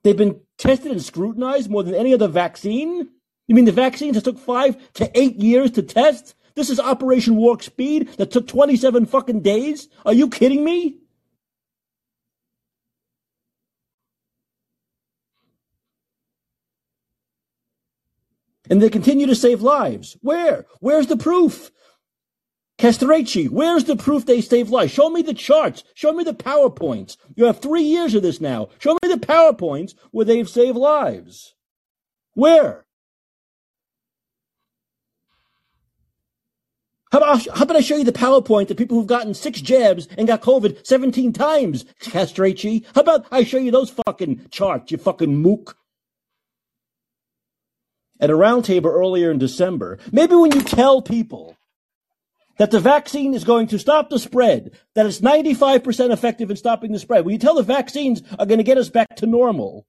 They've been tested and scrutinized more than any other vaccine? You mean the vaccines that took five to eight years to test? This is Operation Warp Speed that took 27 fucking days? Are you kidding me? And they continue to save lives. Where? Where's the proof? Castracci, where's the proof they save lives? Show me the charts. Show me the PowerPoints. You have three years of this now. Show me the PowerPoints where they've saved lives. Where? How about, how about I show you the PowerPoint of people who've gotten six jabs and got COVID 17 times, Castracci? How about I show you those fucking charts, you fucking mook? At a roundtable earlier in December, maybe when you tell people that the vaccine is going to stop the spread, that it's 95% effective in stopping the spread, when you tell the vaccines are going to get us back to normal,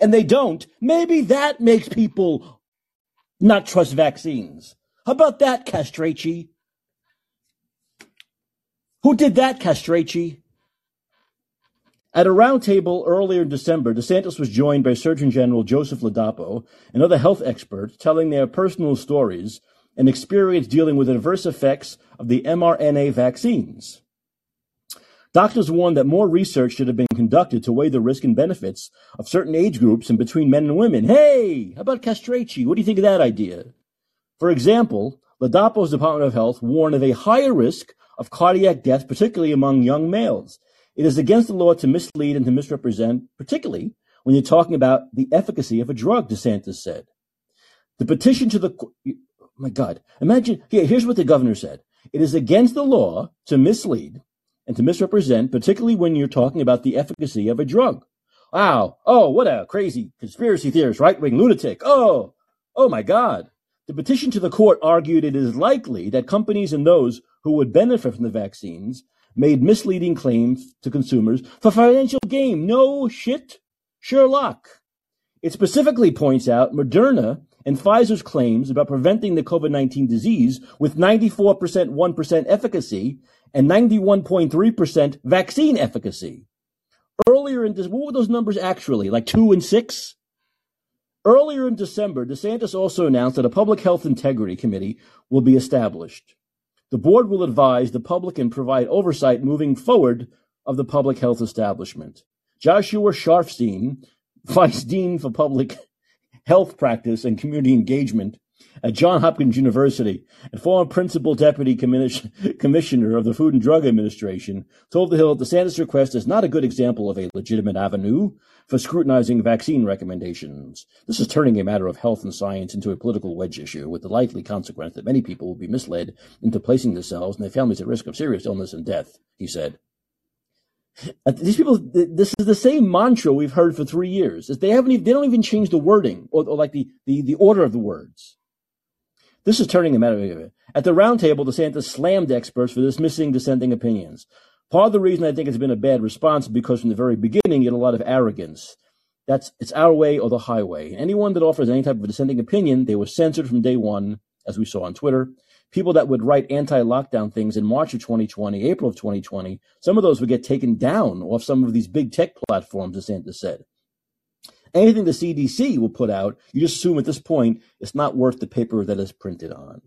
and they don't, maybe that makes people not trust vaccines. How about that, Castracci? Who did that, Castracci? At a roundtable earlier in December, DeSantis was joined by Surgeon General Joseph Ladapo and other health experts telling their personal stories and experience dealing with adverse effects of the mRNA vaccines. Doctors warned that more research should have been conducted to weigh the risk and benefits of certain age groups and between men and women. Hey, how about Castracci? What do you think of that idea? For example, Ladapo's Department of Health warned of a higher risk of cardiac death, particularly among young males. It is against the law to mislead and to misrepresent, particularly when you're talking about the efficacy of a drug, DeSantis said. The petition to the, oh my God, imagine, here, here's what the governor said. It is against the law to mislead and to misrepresent, particularly when you're talking about the efficacy of a drug. Wow. Oh, what a crazy conspiracy theorist, right wing lunatic. Oh, oh my God. The petition to the court argued it is likely that companies and those who would benefit from the vaccines made misleading claims to consumers for financial gain. No shit, Sherlock. It specifically points out Moderna and Pfizer's claims about preventing the COVID 19 disease with 94% 1% efficacy and 91.3% vaccine efficacy. Earlier in this, what were those numbers actually? Like two and six? Earlier in December, DeSantis also announced that a public health integrity committee will be established. The board will advise the public and provide oversight moving forward of the public health establishment. Joshua Sharfstein, <laughs> Vice Dean for Public Health Practice and Community Engagement at Johns Hopkins University and former Principal Deputy <laughs> Commissioner of the Food and Drug Administration, told The Hill that the DeSantis' request is not a good example of a legitimate avenue for scrutinizing vaccine recommendations. This is turning a matter of health and science into a political wedge issue, with the likely consequence that many people will be misled into placing themselves and their families at risk of serious illness and death, he said. <laughs> These people, this is the same mantra we've heard for three years. They haven't, even, they don't even change the wording or, or like the, the, the order of the words. This is turning a matter of it. At the roundtable, DeSantis slammed experts for dismissing dissenting opinions. Part of the reason I think it's been a bad response because from the very beginning, you had a lot of arrogance. That's it's our way or the highway. Anyone that offers any type of dissenting opinion, they were censored from day one, as we saw on Twitter. People that would write anti-lockdown things in March of 2020, April of 2020, some of those would get taken down off some of these big tech platforms, DeSantis said. Anything the CDC will put out, you just assume at this point it's not worth the paper that it's printed on.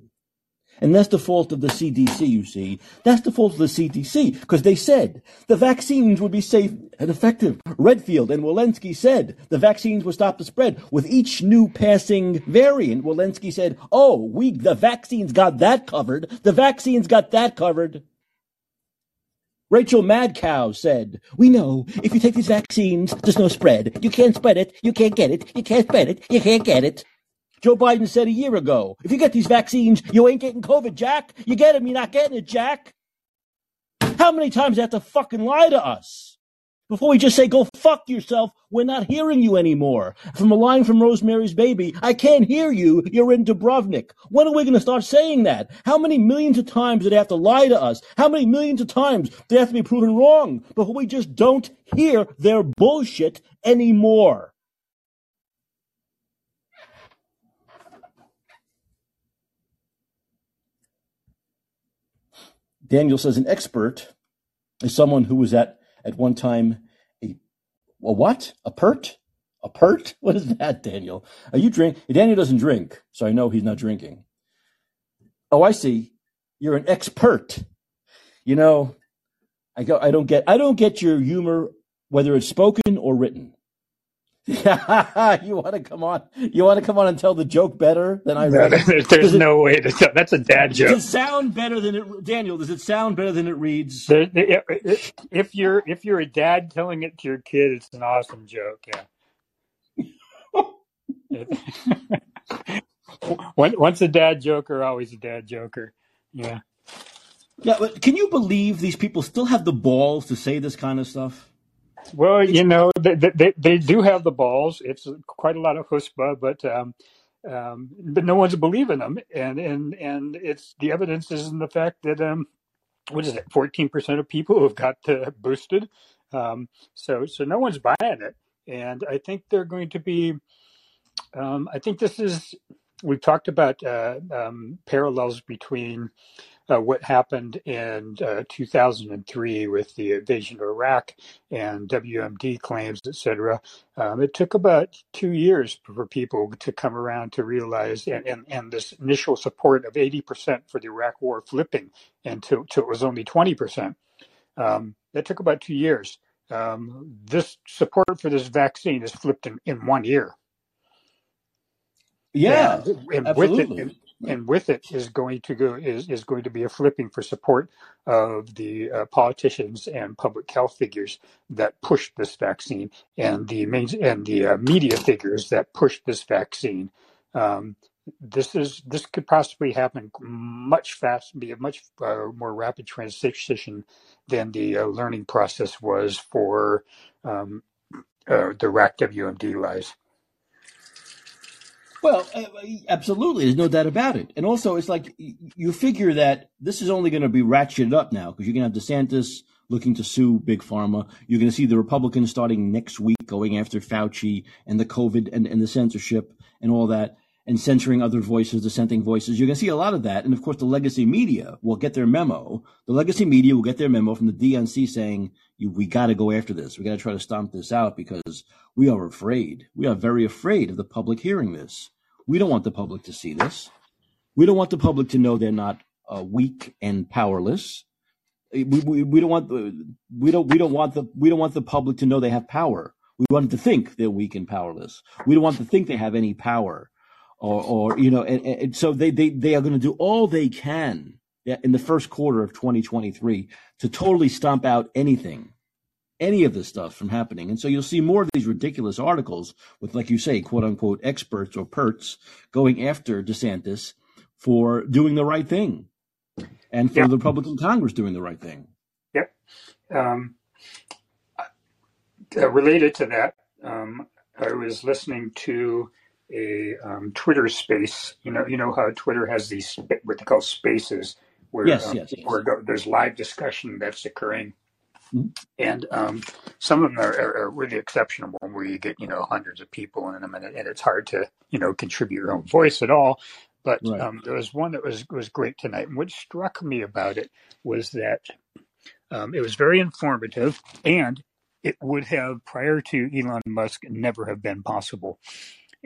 And that's the fault of the CDC, you see. That's the fault of the CDC, because they said the vaccines would be safe and effective. Redfield and Walensky said the vaccines would stop the spread. With each new passing variant, Walensky said, oh, we, the vaccines got that covered. The vaccines got that covered. Rachel Madcow said, We know if you take these vaccines, there's no spread. You can't spread it. You can't get it. You can't spread it. You can't get it. Joe Biden said a year ago, if you get these vaccines, you ain't getting COVID, Jack. You get them, you're not getting it, Jack. How many times they have to fucking lie to us? Before we just say, go fuck yourself, we're not hearing you anymore. From a line from Rosemary's Baby, I can't hear you, you're in Dubrovnik. When are we going to start saying that? How many millions of times do they have to lie to us? How many millions of times do they have to be proven wrong before we just don't hear their bullshit anymore? Daniel says an expert is someone who was at at one time a, a what? A pert? A pert? <laughs> What is that, Daniel? Are you drink? Daniel doesn't drink, so I know he's not drinking. Oh, I see. You're an expert. You know, I go. I don't get. I don't get your humor, whether it's spoken or written. <laughs> you want to come on? You want to come on and tell the joke better than I read? No, <laughs> there's it, no way to tell. That's a dad joke. Does it sound better than it? Daniel, does it sound better than it reads? There, if you're if you're a dad telling it to your kid, it's an awesome joke. Yeah. <laughs> Once a dad joker, always a dad joker. Yeah. Yeah, but can you believe these people still have the balls to say this kind of stuff? Well, you know, they, they, they do have the balls. It's quite a lot of chutzpah, but um, um, but no one's believing them, and and and it's the evidence is in the fact that um, what is it, fourteen percent of people have got uh, boosted. Um, so so no one's buying it, and I think they're going to be. Um, I think this is. We've talked about uh, um, parallels between uh, what happened in uh, 2003 with the invasion of Iraq and WMD claims, etc. Um, it took about two years for people to come around to realize, and, and, and this initial support of 80% for the Iraq war flipping until, until it was only 20%. Um, that took about two years. Um, this support for this vaccine is flipped in, in one year. Yeah, and, and absolutely. with it, and with it is going to go is, is going to be a flipping for support of the uh, politicians and public health figures that pushed this vaccine and the main and the uh, media figures that pushed this vaccine. Um, this is this could possibly happen much fast, be a much uh, more rapid transition than the uh, learning process was for um, uh, the Iraq WMD lies. Well, uh, absolutely. There's no doubt about it. And also, it's like you figure that this is only going to be ratcheted up now because you're going to have DeSantis looking to sue Big Pharma. You're going to see the Republicans starting next week going after Fauci and the COVID and, and the censorship and all that. and censoring other voices, dissenting voices. You're going to see a lot of that. And of course, the legacy media will get their memo. The legacy media will get their memo from the DNC saying, we got to go after this. We got to try to stomp this out because we are afraid. We are very afraid of the public hearing this. We don't want the public to see this. We don't want the public to know they're not uh, weak and powerless. We, we, we don't want the, we don't we don't want the we don't want the public to know they have power. We want them to think they're weak and powerless. We don't want them to think they have any power or, or you know, and, and so they, they, they are going to do all they can in the first quarter of 2023 to totally stomp out anything, any of this stuff from happening. And so you'll see more of these ridiculous articles with, like you say, quote unquote experts or perts going after DeSantis for doing the right thing and for the Republican Congress doing the right thing. Yep. Um, uh, related to that, um, I was listening to a um, Twitter space. You know, you know how Twitter has these what they call spaces where yes, um, yes, yes. where there's live discussion that's occurring. And um, some of them are, are, are, really exceptional, where you get you know hundreds of people in them, and, and it's hard to you know contribute your own voice at all. But right. Um, there was one that was was great tonight, and what struck me about it was that um, it was very informative, and it would have prior to Elon Musk never have been possible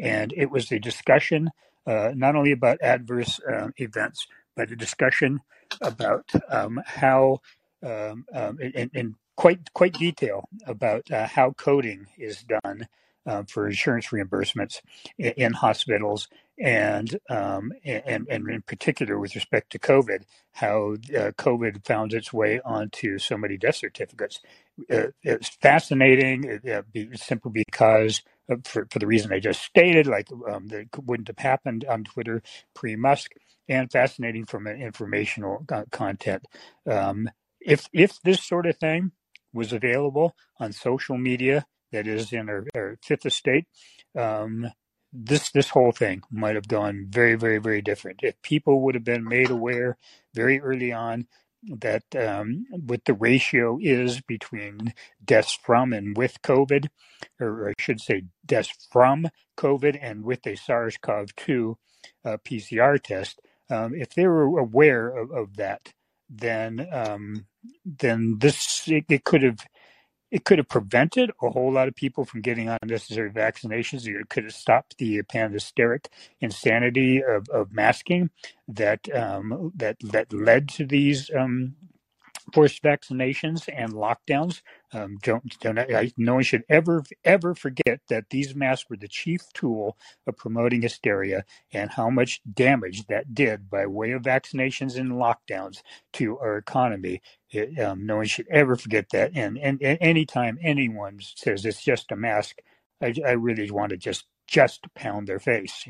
and it was a discussion uh, not only about adverse uh, events, but a discussion about um, how, um, um, in, in, quite quite detail about uh, how coding is done uh, for insurance reimbursements in, in hospitals, and, um, and and in particular with respect to COVID, how uh, COVID found its way onto so many death certificates. Uh, it's fascinating, simply because uh, for, for the reason I just stated, like um, that wouldn't have happened on Twitter pre Musk, and fascinating from an informational uh, content. Um, if if this sort of thing was available on social media, that is in our, our fifth estate, um, this this whole thing might have gone very very very different. If people would have been made aware very early on that um, what the ratio is between deaths from and with COVID, or I should say deaths from COVID and with a SARS-CoV-2 uh, PCR test. Um, if they were aware of, of that, then um, then this it, it could have it could have prevented a whole lot of people from getting unnecessary vaccinations. It could have stopped the pandemonic insanity of, of masking that um, that that led to these um, forced vaccinations and lockdowns. Um, don't, don't I, no one should ever ever forget that these masks were the chief tool of promoting hysteria and how much damage that did by way of vaccinations and lockdowns to our economy. It, um, no one should ever forget that. And, and, and anytime anyone says it's just a mask, I, I really want to just just pound their face.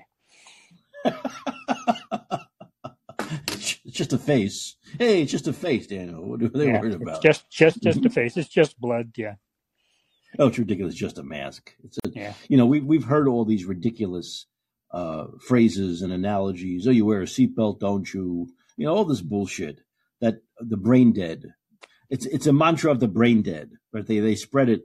it's <laughs> just a face. Hey, it's just a face, Daniel. What are they yeah, worried about? just, just, just a <laughs> face. It's just blood. Yeah. Oh, it's ridiculous. Just a mask. It's a, yeah. You know, we've we've heard all these ridiculous uh, phrases and analogies. Oh, you wear a seatbelt, don't you? You know, all this bullshit. That the brain dead. It's it's a mantra of the brain dead, but they they spread it.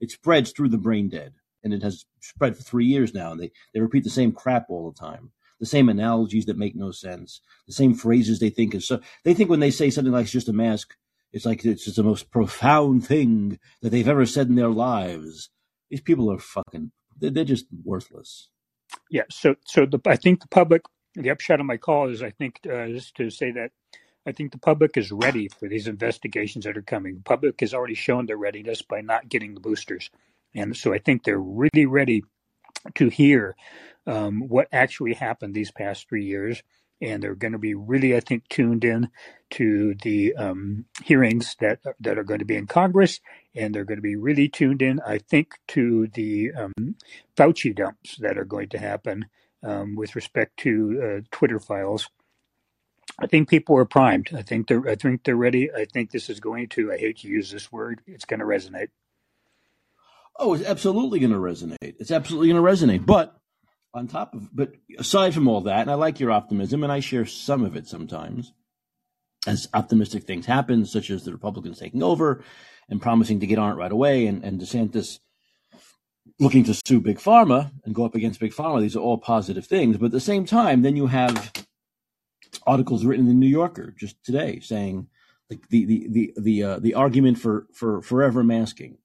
It spreads through the brain dead, and it has spread for three years now. And they they repeat the same crap all the time the same analogies that make no sense, the same phrases they think is so. They think when they say something like it's just a mask, it's like it's just the most profound thing that they've ever said in their lives. These people are fucking, they're, they're just worthless. Yeah. So, so the, I think the public, the upshot of my call is I think uh, is to say that I think the public is ready for these investigations that are coming. The public has already shown their readiness by not getting the boosters. And so I think they're really ready to hear um, what actually happened these past three years. And they're going to be really, I think, tuned in to the um, hearings that that are going to be in Congress, and they're going to be really tuned in, I think, to the um, Fauci dumps that are going to happen um, with respect to uh, Twitter files. I think people are primed. I think they're. I think they're ready. I think this is going to. I hate to use this word. It's going to resonate. Oh, it's absolutely going to resonate. It's absolutely going to resonate. But on top of, but aside from all that, and I like your optimism, and I share some of it sometimes, as optimistic things happen, such as the Republicans taking over and promising to get on it right away, and, and DeSantis looking to sue Big Pharma and go up against Big Pharma. These are all positive things. But at the same time, then you have articles written in the New Yorker just today saying like the the the the uh, the argument for for forever masking,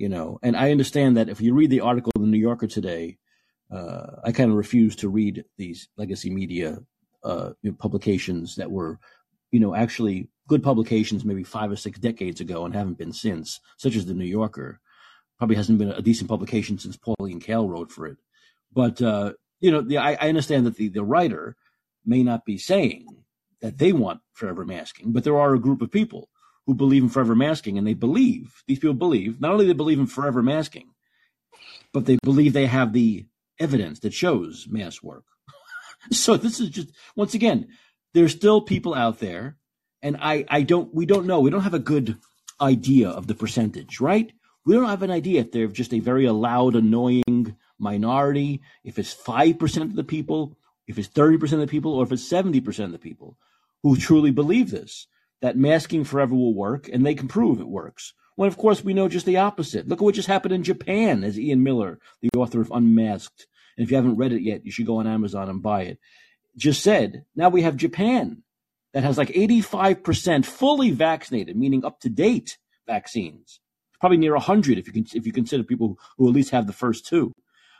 you know. And I understand that if you read the article in the New Yorker today, uh, I kind of refuse to read these legacy media uh, publications that were, you know, actually good publications maybe five or six decades ago and haven't been since, such as the New Yorker. Probably hasn't been a decent publication since Pauline Kael wrote for it. But uh, you know, the, I, I understand that the the writer may not be saying that they want forever masking, but there are a group of people who believe in forever masking, and they believe these people believe not only they believe in forever masking, but they believe they have the evidence that shows mass work. <laughs> so this is just once again, there's still people out there, and I I don't we don't know we don't have a good idea of the percentage, right? We don't have an idea if they're just a very loud, annoying minority, if it's five percent of the people, if it's 30% of the people or if it's 70% of the people who truly believe this, that masking forever will work and they can prove it works. When of course we know just the opposite. Look at what just happened in Japan as Ian Miller, the author of Unmasked. And if you haven't read it yet, you should go on Amazon and buy it. Just said, now we have Japan that has like 85% fully vaccinated, meaning up to date vaccines. Probably near 100 if you can, if you consider people who at least have the first two.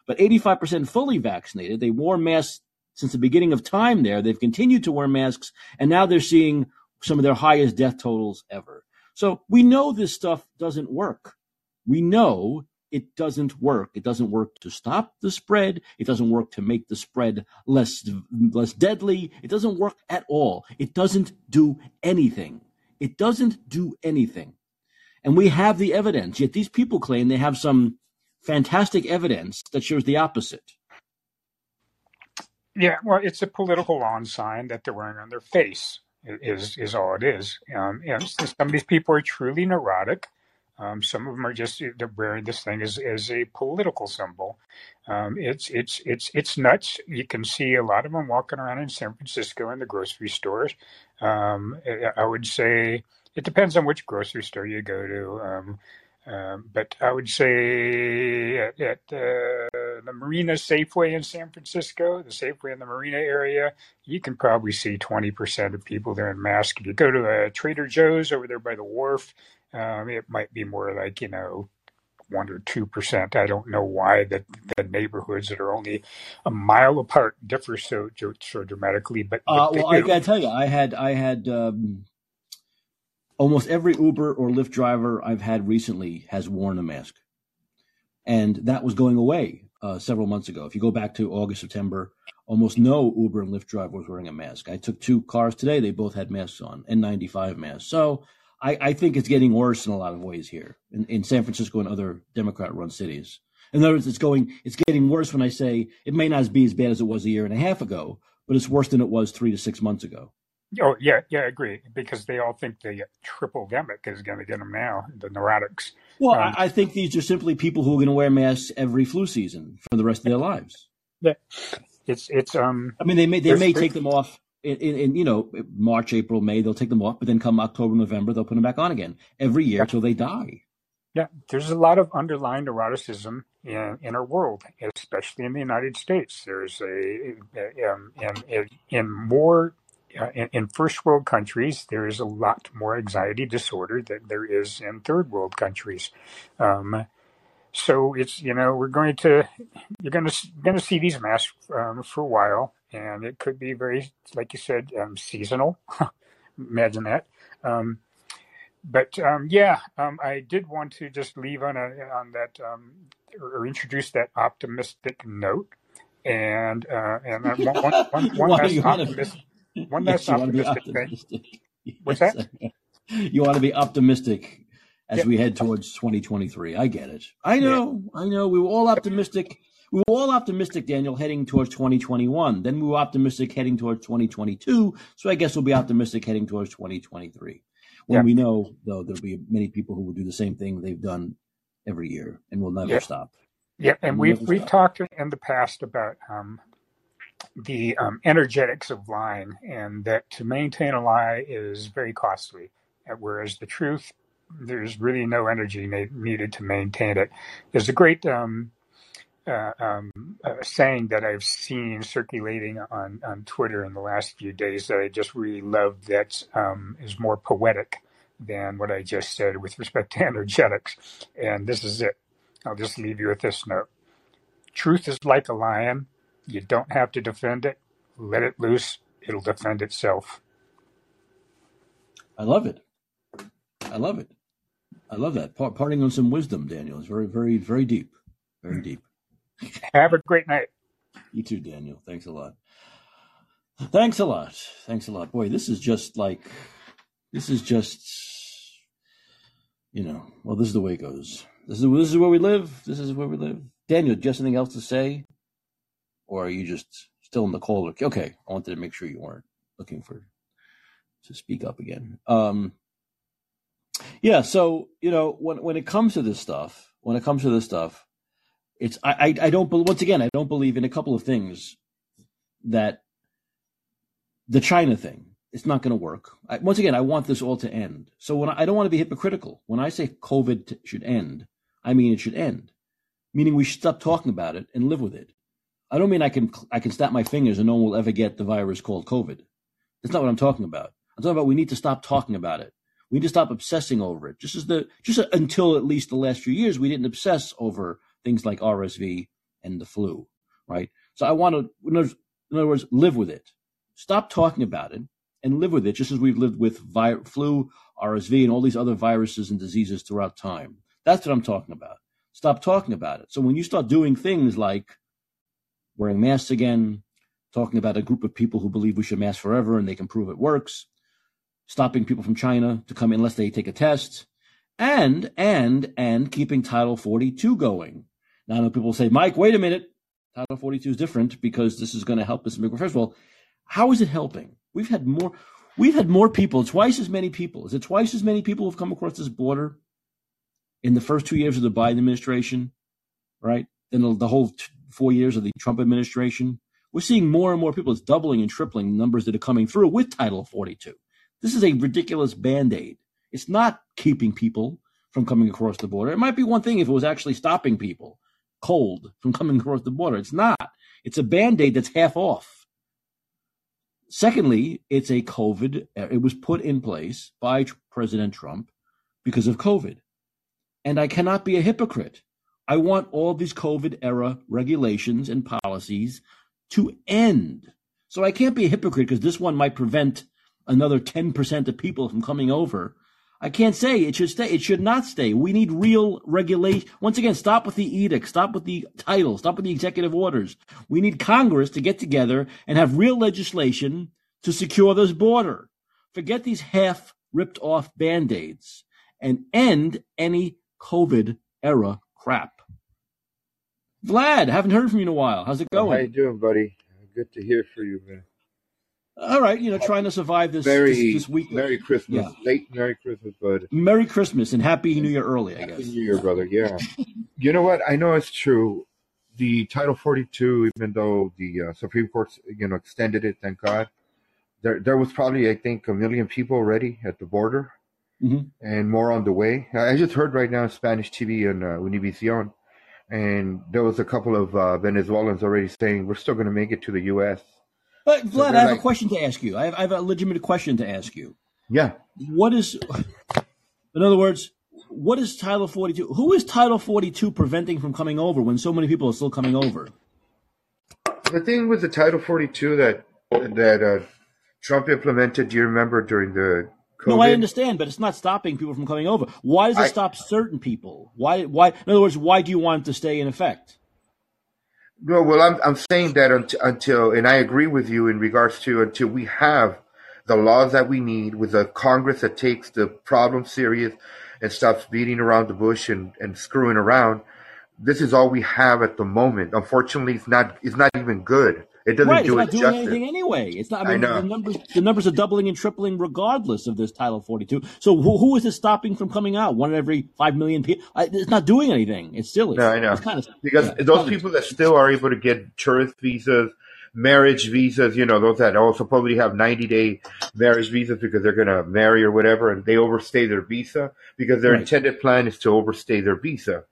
But 85% fully vaccinated. They wore masks since the beginning of time there. They've continued to wear masks, and now they're seeing some of their highest death totals ever. So we know this stuff doesn't work. We know it doesn't work. It doesn't work to stop the spread. It doesn't work to make the spread less less deadly. It doesn't work at all. It doesn't do anything. It doesn't do anything. And we have the evidence. Yet these people claim they have some fantastic evidence that shows the opposite. Yeah, well, it's a political lawn sign that they're wearing on their face. Is is all it is. Um, and some of these people are truly neurotic. Um, some of them are just they're wearing this thing as, as a political symbol. Um, it's it's it's it's nuts. You can see a lot of them walking around in San Francisco in the grocery stores. Um, I would say it depends on which grocery store you go to. Um, um, but I would say at, at uh, the Marina Safeway in San Francisco, the Safeway in the Marina area, you can probably see 20% of people there in masks. If you go to a uh, Trader Joe's over there by the wharf, um, it might be more like, you know, one or two percent. I don't know why the the neighborhoods that are only a mile apart differ so so dramatically. But, but uh, well, I gotta tell you, I had I had um, almost every Uber or Lyft driver I've had recently has worn a mask, and that was going away uh, several months ago. If you go back to August, September, almost no Uber and Lyft driver was wearing a mask. I took two cars today; they both had masks on, N95 masks. So I, I think it's getting worse in a lot of ways here in, in San Francisco and other Democrat-run cities. In other words, it's going, it's getting worse when I say it may not be as bad as it was a year and a half ago, but it's worse than it was three to six months ago. Oh yeah, yeah, I agree. Because they all think the triple demic is going to get them now, the neurotics. Well, um, I think these are simply people who are going to wear masks every flu season for the rest of their lives. Yeah, it's it's. Um, I mean, they may they may take them off in, in, in, you know March, April, May. They'll take them off, but then come October, November, they'll put them back on again every year until they die. Yeah, there's a lot of underlying neuroticism in, in our world, especially in the United States. There's a, um, in, in more in, in, first world countries, there is a lot more anxiety disorder than there is in third world countries. Um, so it's you know we're going to you're going to going to see these masks um, for a while, and it could be very like you said um, seasonal. <laughs> Imagine that. Um, but um, yeah, um, I did want to just leave on a on that or, or introduce that optimistic note and uh, and one, one, one, one last optimistic one last yes, optimistic, optimistic thing. What's that? You want to be optimistic as yeah. we head towards 2023. I get it. I know. Yeah. I know. We were all optimistic. We were all optimistic, Daniel, heading towards 2021. Then we were optimistic heading towards 2022. So I guess we'll be optimistic heading towards 2023. When yeah. we know, though, there'll be many people who will do the same thing they've done every year and will never stop. Yeah, and we'll we've we've talked in the past about um, the um, energetics of lying, and that to maintain a lie is very costly. Uh, whereas the truth there's really no energy needed to maintain it. There's a great um, uh, um, uh, saying that I've seen circulating on, on Twitter in the last few days that I just really love that um, is more poetic than what I just said with respect to <laughs> energetics. And this is it. I'll just leave you with this note. Truth is like a lion. You don't have to defend it. Let it loose. It'll defend itself. I love it. I love it. I love that. parting on some wisdom, Daniel. It's very, very, very deep. Very hmm. deep. Have a great night. You too, Daniel. Thanks a lot. Thanks a lot. Thanks a lot. Boy, this is just like, this is just, you know, well, this is the way it goes. This is, this is where we live. This is where we live. Daniel, just anything else to say? Or are you just still in the cold? Okay. I wanted to make sure you weren't looking for, to speak up again. Um, yeah. So, you know, when, when it comes to this stuff, when it comes to this stuff, it's I, I, I don't once again I don't believe in a couple of things that the China thing it's not going to work. I, once again, I want this all to end. So when I, I don't want to be hypocritical, when I say COVID should end, I mean it should end, meaning we should stop talking about it and live with it. I don't mean I can I can snap my fingers and no one will ever get the virus called COVID. That's not what I'm talking about. I'm talking about we need to stop talking about it. We need to stop obsessing over it. Just as the just until at least the last few years, we didn't obsess over things like RSV and the flu, right? So I want to, in other, in other words, live with it. Stop talking about it and live with it, just as we've lived with vi- flu, RSV, and all these other viruses and diseases throughout time. That's what I'm talking about. Stop talking about it. So when you start doing things like wearing masks again, talking about a group of people who believe we should mask forever and they can prove it works, stopping people from China to come in unless they take a test, and and and keeping Title 42 going. Now, I know people say, Mike, wait a minute. Title 42 is different because this is going to help us. First of all, how is it helping? We've had more. We've had more people, twice as many people. Is it twice as many people who've come across this border in the first two years of the Biden administration, right? Than the, whole four years of the Trump administration. We're seeing more and more people. It's doubling and tripling the numbers that are coming through with Title 42. This is a ridiculous band aid. It's not keeping people from coming across the border. It might be one thing if it was actually stopping people cold from coming across the border. It's not. It's a band aid that's half off. Secondly, it's a COVID, uh, it was put in place by President Trump because of COVID. And I cannot be a hypocrite. I want all these COVID era regulations and policies to end. So I can't be a hypocrite because this one might prevent another 10% of people from coming over I can't say it should stay. It should not stay. We need real regulation. Once again, stop with the edict. Stop with the title. Stop with the executive orders. We need Congress to get together and have real legislation to secure this border. Forget these half ripped off band aids and end any COVID era crap. Vlad, haven't heard from you in a while. How's it going? How you doing, buddy? Good to hear from you, man. All right, you know, trying to survive this Merry, this, this week. Merry Christmas, yeah. late Merry Christmas, bud. Merry Christmas and Happy New Year early. I Happy guess. New Year, brother. Yeah. you know what? I know it's true. The Title 42, even though the uh, Supreme Court, you know, extended it, thank God. There, there was probably, I think, a million people already at the border, mm-hmm. and more on the way. I just heard right now Spanish TV on uh, Univision, and there was a couple of uh, Venezuelans already saying we're still going to make it to the U.S. But Vlad, so I have like, a question to ask you. I have, I have a legitimate question to ask you. Yeah. What is, in other words, what is Title 42? Who is Title 42 preventing from coming over when so many people are still coming over? The thing with the Title 42 that that uh, Trump implemented, do you remember during the COVID? No, I understand, but it's not stopping people from coming over. Why does it I, stop certain people? Why? Why? In other words, why do you want it to stay in effect? No, well, I'm I'm saying that until, until, and I agree with you in regards to until we have the laws that we need with a Congress that takes the problem serious and stops beating around the bush and, and screwing around. This is all we have at the moment. Unfortunately, it's not it's not even good. It doesn't right, do it's it not doing anything anyway. It's not. I mean, I the numbers the numbers are doubling and tripling regardless of this Title 42. So who, who is it stopping from coming out? One in every five million people. It's not doing anything. It's silly. No, I know. It's kind of because yeah, those people that still are able to get tourist visas, marriage visas, you know, those that all supposedly have 90 day marriage visas because they're going to marry or whatever, and they overstay their visa because their Right. intended plan is to overstay their visa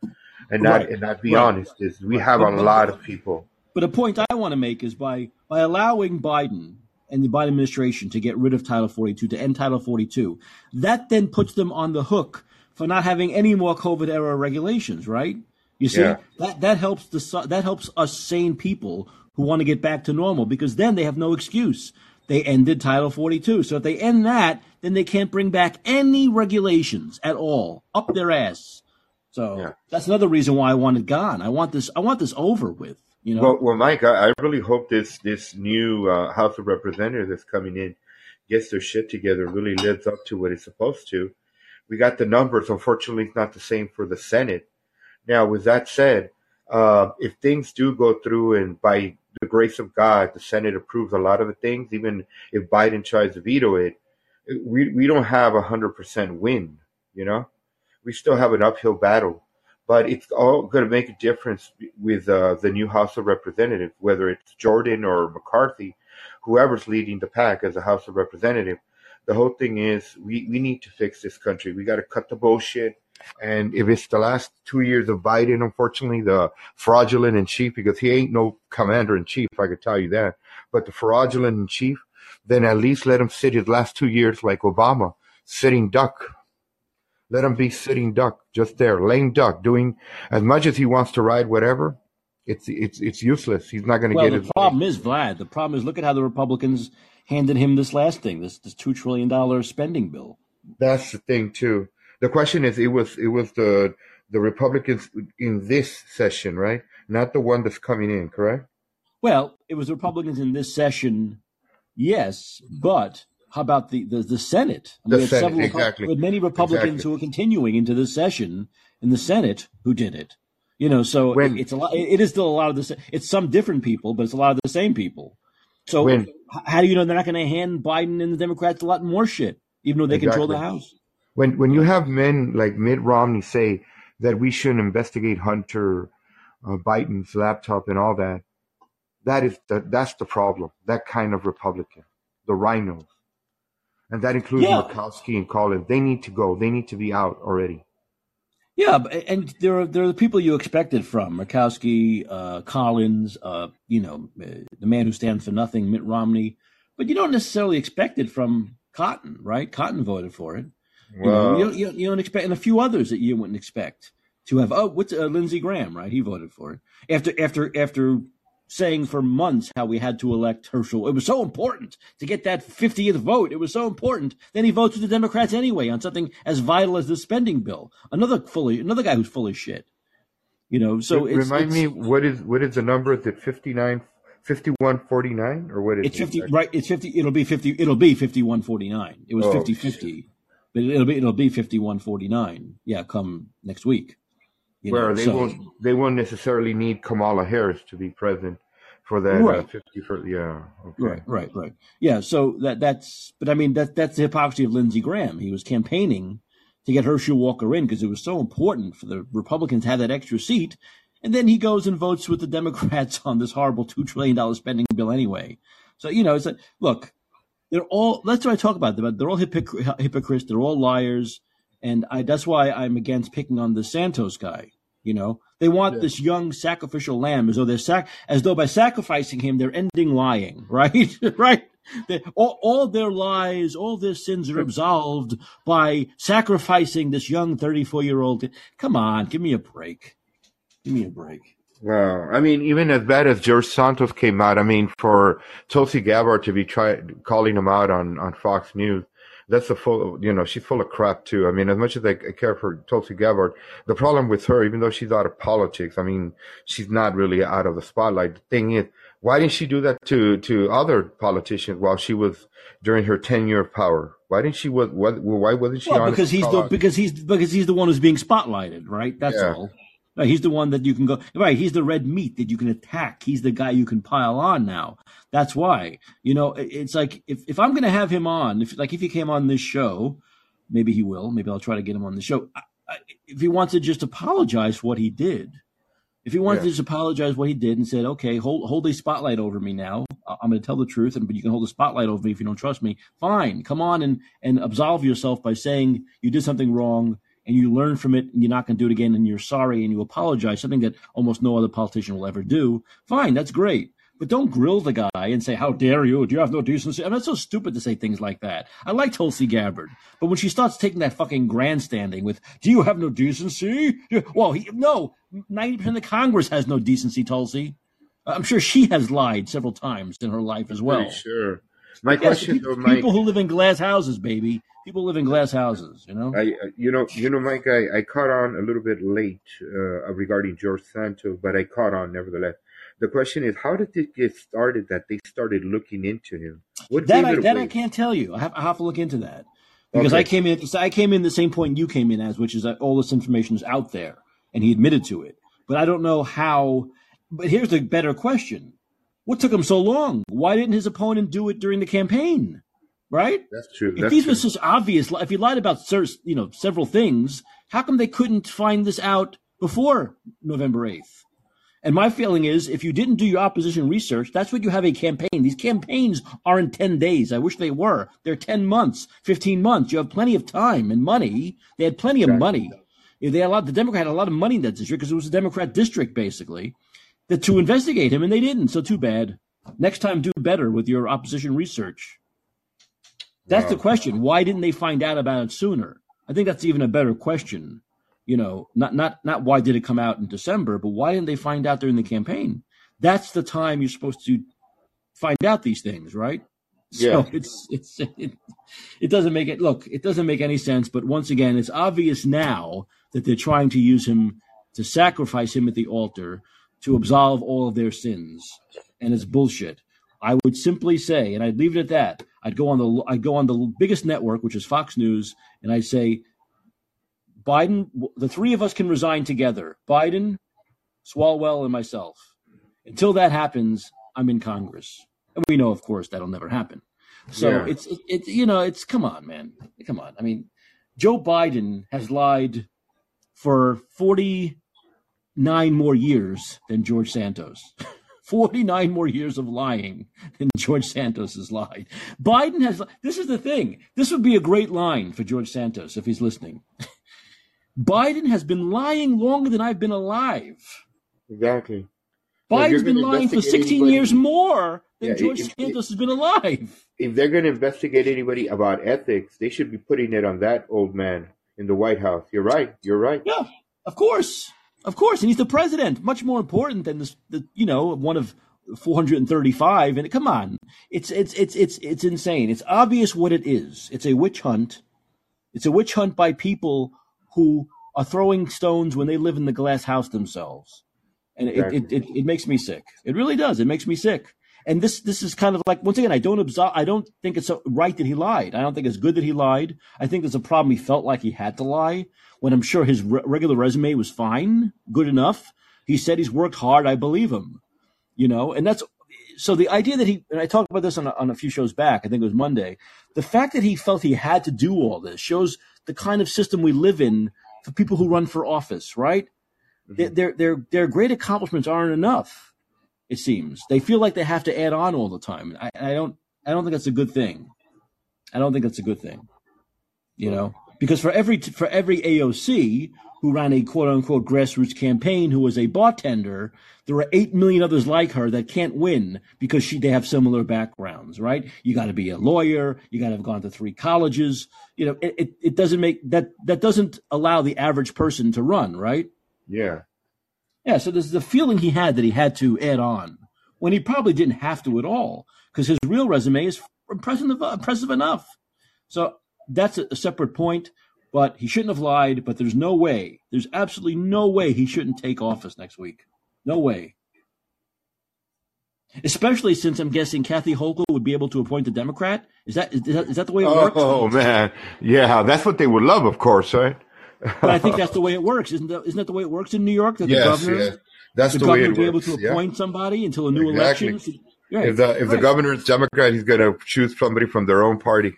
and not Right. and not be Right. honest. Is we have a lot of people. But a point I want to make is by by allowing Biden and the Biden administration to get rid of Title 42, to end Title 42, that then puts them on the hook for not having any more COVID era regulations, right? You see, Yeah. that that helps the that helps us sane people who want to get back to normal because then they have no excuse. They ended Title 42. So if they end that, then they can't bring back any regulations at all up their ass. So Yeah. that's another reason why I want it gone. I want this I want this over with, you know. Well, well, Mike, I, I really hope this this new uh, House of Representatives that's coming in gets their shit together, really lives up to what it's supposed to. We got the numbers. Unfortunately, it's not the same for the Senate. Now, with that said, uh, if things do go through and by the grace of God, the Senate approves a lot of the things, even if Biden tries to veto it, we, we don't have a hundred percent win, you know, we still have an uphill battle, but it's all going to make a difference with uh, the new House of Representatives, whether it's Jordan or McCarthy, whoever's leading the pack as a House of Representative. The whole thing is we, we need to fix this country. We got to cut the bullshit. And if it's the last two years of Biden, unfortunately, the fraudulent in chief, because he ain't no commander in chief, I could tell you that, but the fraudulent in chief, then at least let him sit his last two years like Obama, sitting duck. Let him be sitting duck, just there, lame duck, doing as much as he wants to ride whatever. It's it's it's useless. He's not going to Well, get the his. problem is Vlad. The problem is look at how the Republicans handed him this last thing, this this two trillion dollar spending bill. That's the thing too. The question is, it was it was the the Republicans in this session, right? Not the one that's coming in, correct? Well, it was the Republicans in this session, yes, but how about the the, the Senate? The we had Senate, several exactly. many Republicans Exactly. who are continuing into this session in the Senate who did it. You know, so When- it's a lot. It, is still a lot of the. It's some different people, but it's a lot of the same people. So When- how do you know they're not going to hand Biden and the Democrats a lot more shit, even though they control the House? When when you have men like Mitt Romney say that we shouldn't investigate Hunter uh, Biden's laptop and all that, that is the, that's the problem. That kind of Republican, the RINOs, and that includes Yeah. Murkowski and Collins. They need to go. They need to be out already. Yeah, and there are there are the people you expected from Murkowski, uh, Collins, uh, you know, uh, the man who stands for nothing, Mitt Romney, but you don't necessarily expect it from Cotton, right? Cotton voted for it. You, Well, you, don't, you, don't- you don't expect, and a few others that you wouldn't expect to have. Oh, what's uh, Lindsey Graham, right? He voted for it after after after saying for months how we had to elect Herschel. It was so important to get that 50th vote. It was so important. Then he votes with the Democrats anyway on something as vital as the spending bill. Another fully another guy who's full of shit. You know, so re- it's, remind it's, me what is what is the number? Is it 59, 5149 or what is It's it? fifty, right? It's fifty. It'll be fifty. It'll be fifty-one forty-nine. It was Oh, 50-50, but it'll be it'll be fifty-one forty-nine. Yeah, come next week. Where know, they so- won't they won't necessarily need Kamala Harris to be president for that uh, 50 for yeah okay. Right, right, right. Yeah. So that that's. But I mean that that's the hypocrisy of Lindsey Graham. He was campaigning to get Herschel Walker in because it was so important for the Republicans to have that extra seat, and then he goes and votes with the Democrats <laughs> on this horrible two trillion dollar spending bill anyway. So you know, it's like, look, they're all. That's what I talk about. They're they're all hypocr- hypocrites. They're all liars, and I. That's why I'm against picking on the Santos guy. You know, they want Yeah. this young sacrificial lamb as though they're sac- as though by sacrificing him they're ending lying, <laughs> right? <laughs> right? They, all, all their lies, all their sins are absolved by sacrificing this young 34 year old. Come on, give me a break. Give me a break. Well, I mean, even as bad as George Santos came out, I mean, for Tulsi Gabbard to be try, calling him out on, on Fox News, that's a full, you know, she's full of crap too. I mean, as much as I care for Tulsi Gabbard, the problem with her, even though she's out of politics, I mean, she's not really out of the spotlight. The thing is, why didn't she do that to, to other politicians while she was during her tenure of power? Why didn't she, was, why wasn't she Well, because he's the because he's because he's the one who's being spotlighted, right? That's Yeah. all. Right, he's the one that you can go right. He's the red meat that you can attack. He's the guy you can pile on now. That's why you know it- it's like if if I'm going to have him on, if like if he came on this show, maybe he will. Maybe I'll try to get him on the show. I, I, if he wants to just apologize for what he did, if he wants Yeah. to just apologize what he did and said, okay, hold hold a spotlight over me now, I'm going to tell the truth, and but you can hold a spotlight over me if you don't trust me. Fine, come on and and absolve yourself by saying you did something wrong and you learn from it and you're not going to do it again and you're sorry and you apologize, something that almost no other politician will ever do. Fine, that's great. But don't grill the guy and say, How dare you? Do you have no decency? I mean, it's so stupid to say things like that. I like Tulsi Gabbard. But when she starts taking that fucking grandstanding with, Do you have no decency? Well, he, no, 90% of the Congress has no decency, Tulsi. I'm sure she has lied several times in her life as well. Pretty sure. My question, people, though, Mike, people who live in glass houses, baby. People live in glass houses, you know? I, uh, you know, you know, Mike, I, I caught on a little bit late uh, regarding George Santos, but I caught on nevertheless. The question is, how did it get started that they started looking into him? What That I that I can't tell you. I have, I have to look into that because Okay. I came in. I came in the same point you came in as, which is that all this information is out there, and he admitted to it. But I don't know how. But here's the better question: What took him so long? Why didn't his opponent do it during the campaign? Right? That's true. If That's these true. were such obvious, if he lied about you know several things, how come they couldn't find this out before November eighth? And my feeling is, if you didn't do your opposition research, that's what you have a campaign. These campaigns aren't ten days. I wish they were. They're ten months, fifteen months. You have plenty of time and money. They had plenty of money. They had a lot. The Democrat had a lot of money in that district because it was a Democrat district, basically, that to investigate him, and they didn't. So too bad. Next time, do better with your opposition research. That's Wow. the question. Why didn't they find out about it sooner? I think that's even a better question. You know, not not not why did it come out in December, but why didn't they find out during the campaign? That's the time you're supposed to find out these things, right? Yeah. So <laughs> it's it's it, it doesn't make it look, it doesn't make any sense, but once again, it's obvious now that they're trying to use him to sacrifice him at the altar to absolve all of their sins. And it's bullshit. I would simply say, and I'd leave it at that. I'd go on the I'd go on the biggest network, which is Fox News, and I'd say, Biden, the three of us can resign together. Biden, Swalwell, and myself. Until that happens, I'm in Congress, and we know, of course, that'll never happen. So Yeah. it's it, it you know it's come on, man, come on. I mean, Joe Biden has lied for 49 more years than George Santos. <laughs> 49 more years of lying than George Santos has lied. Biden has, this is the thing. This would be a great line for George Santos if he's listening. Biden has been lying longer than I've been alive. Exactly. Biden's been lying for 16 anybody- years more than Yeah, George if- Santos has been alive. If they're going to investigate anybody about ethics, they should be putting it on that old man in the White House. You're right. You're right. Yeah, of course, of course, and he's the president. Much more important than this, the, you know, one of 435. And come on, it's it's it's it's it's insane. It's obvious what it is. It's a witch hunt. It's a witch hunt by people who are throwing stones when they live in the glass house themselves, and it, it, it, it makes me sick. It really does. It makes me sick. And this this is kind of like once again, I don't absolve. I don't think it's right that he lied. I don't think it's good that he lied. I think there's a problem. He felt like he had to lie when I'm sure his re- regular resume was fine, good enough. He said he's worked hard. I believe him. You know, and that's so the idea that he and I talked about this on a, on a few shows back. I think it was Monday. The fact that he felt he had to do all this shows the kind of system we live in for people who run for office. Right? Mm-hmm. Their, their their their great accomplishments aren't enough. It seems they feel like they have to add on all the time. I, I don't I don't think that's a good thing. I don't think that's a good thing. You know, because for every for every AOC who ran a quote unquote grassroots campaign who was a bartender, there are eight million others like her that can't win because she they have similar backgrounds, right? You got to be a lawyer, you got to have gone to three colleges. You know, it, it, it doesn't make that that doesn't allow the average person to run, right? Yeah. Yeah, so there's the feeling he had that he had to add on when he probably didn't have to at all because his real resume is impressive, impressive enough. So that's a, separate point, but he shouldn't have lied. But there's no way, there's absolutely no way he shouldn't take office next week. No way. Especially since I'm guessing Kathy Hochul would be able to appoint a Democrat. Is that is that, is that the way it works? Oh man, yeah, that's what they would love, of course, right? But I think that's the way it works, isn't that? Isn't that the way it works in New York? That yes, the governor, yes. That's the, the, way governor be able to yeah. appoint somebody until a new Exactly. election. Right. If the if the governor is Democrat, he's going to choose somebody from their own party.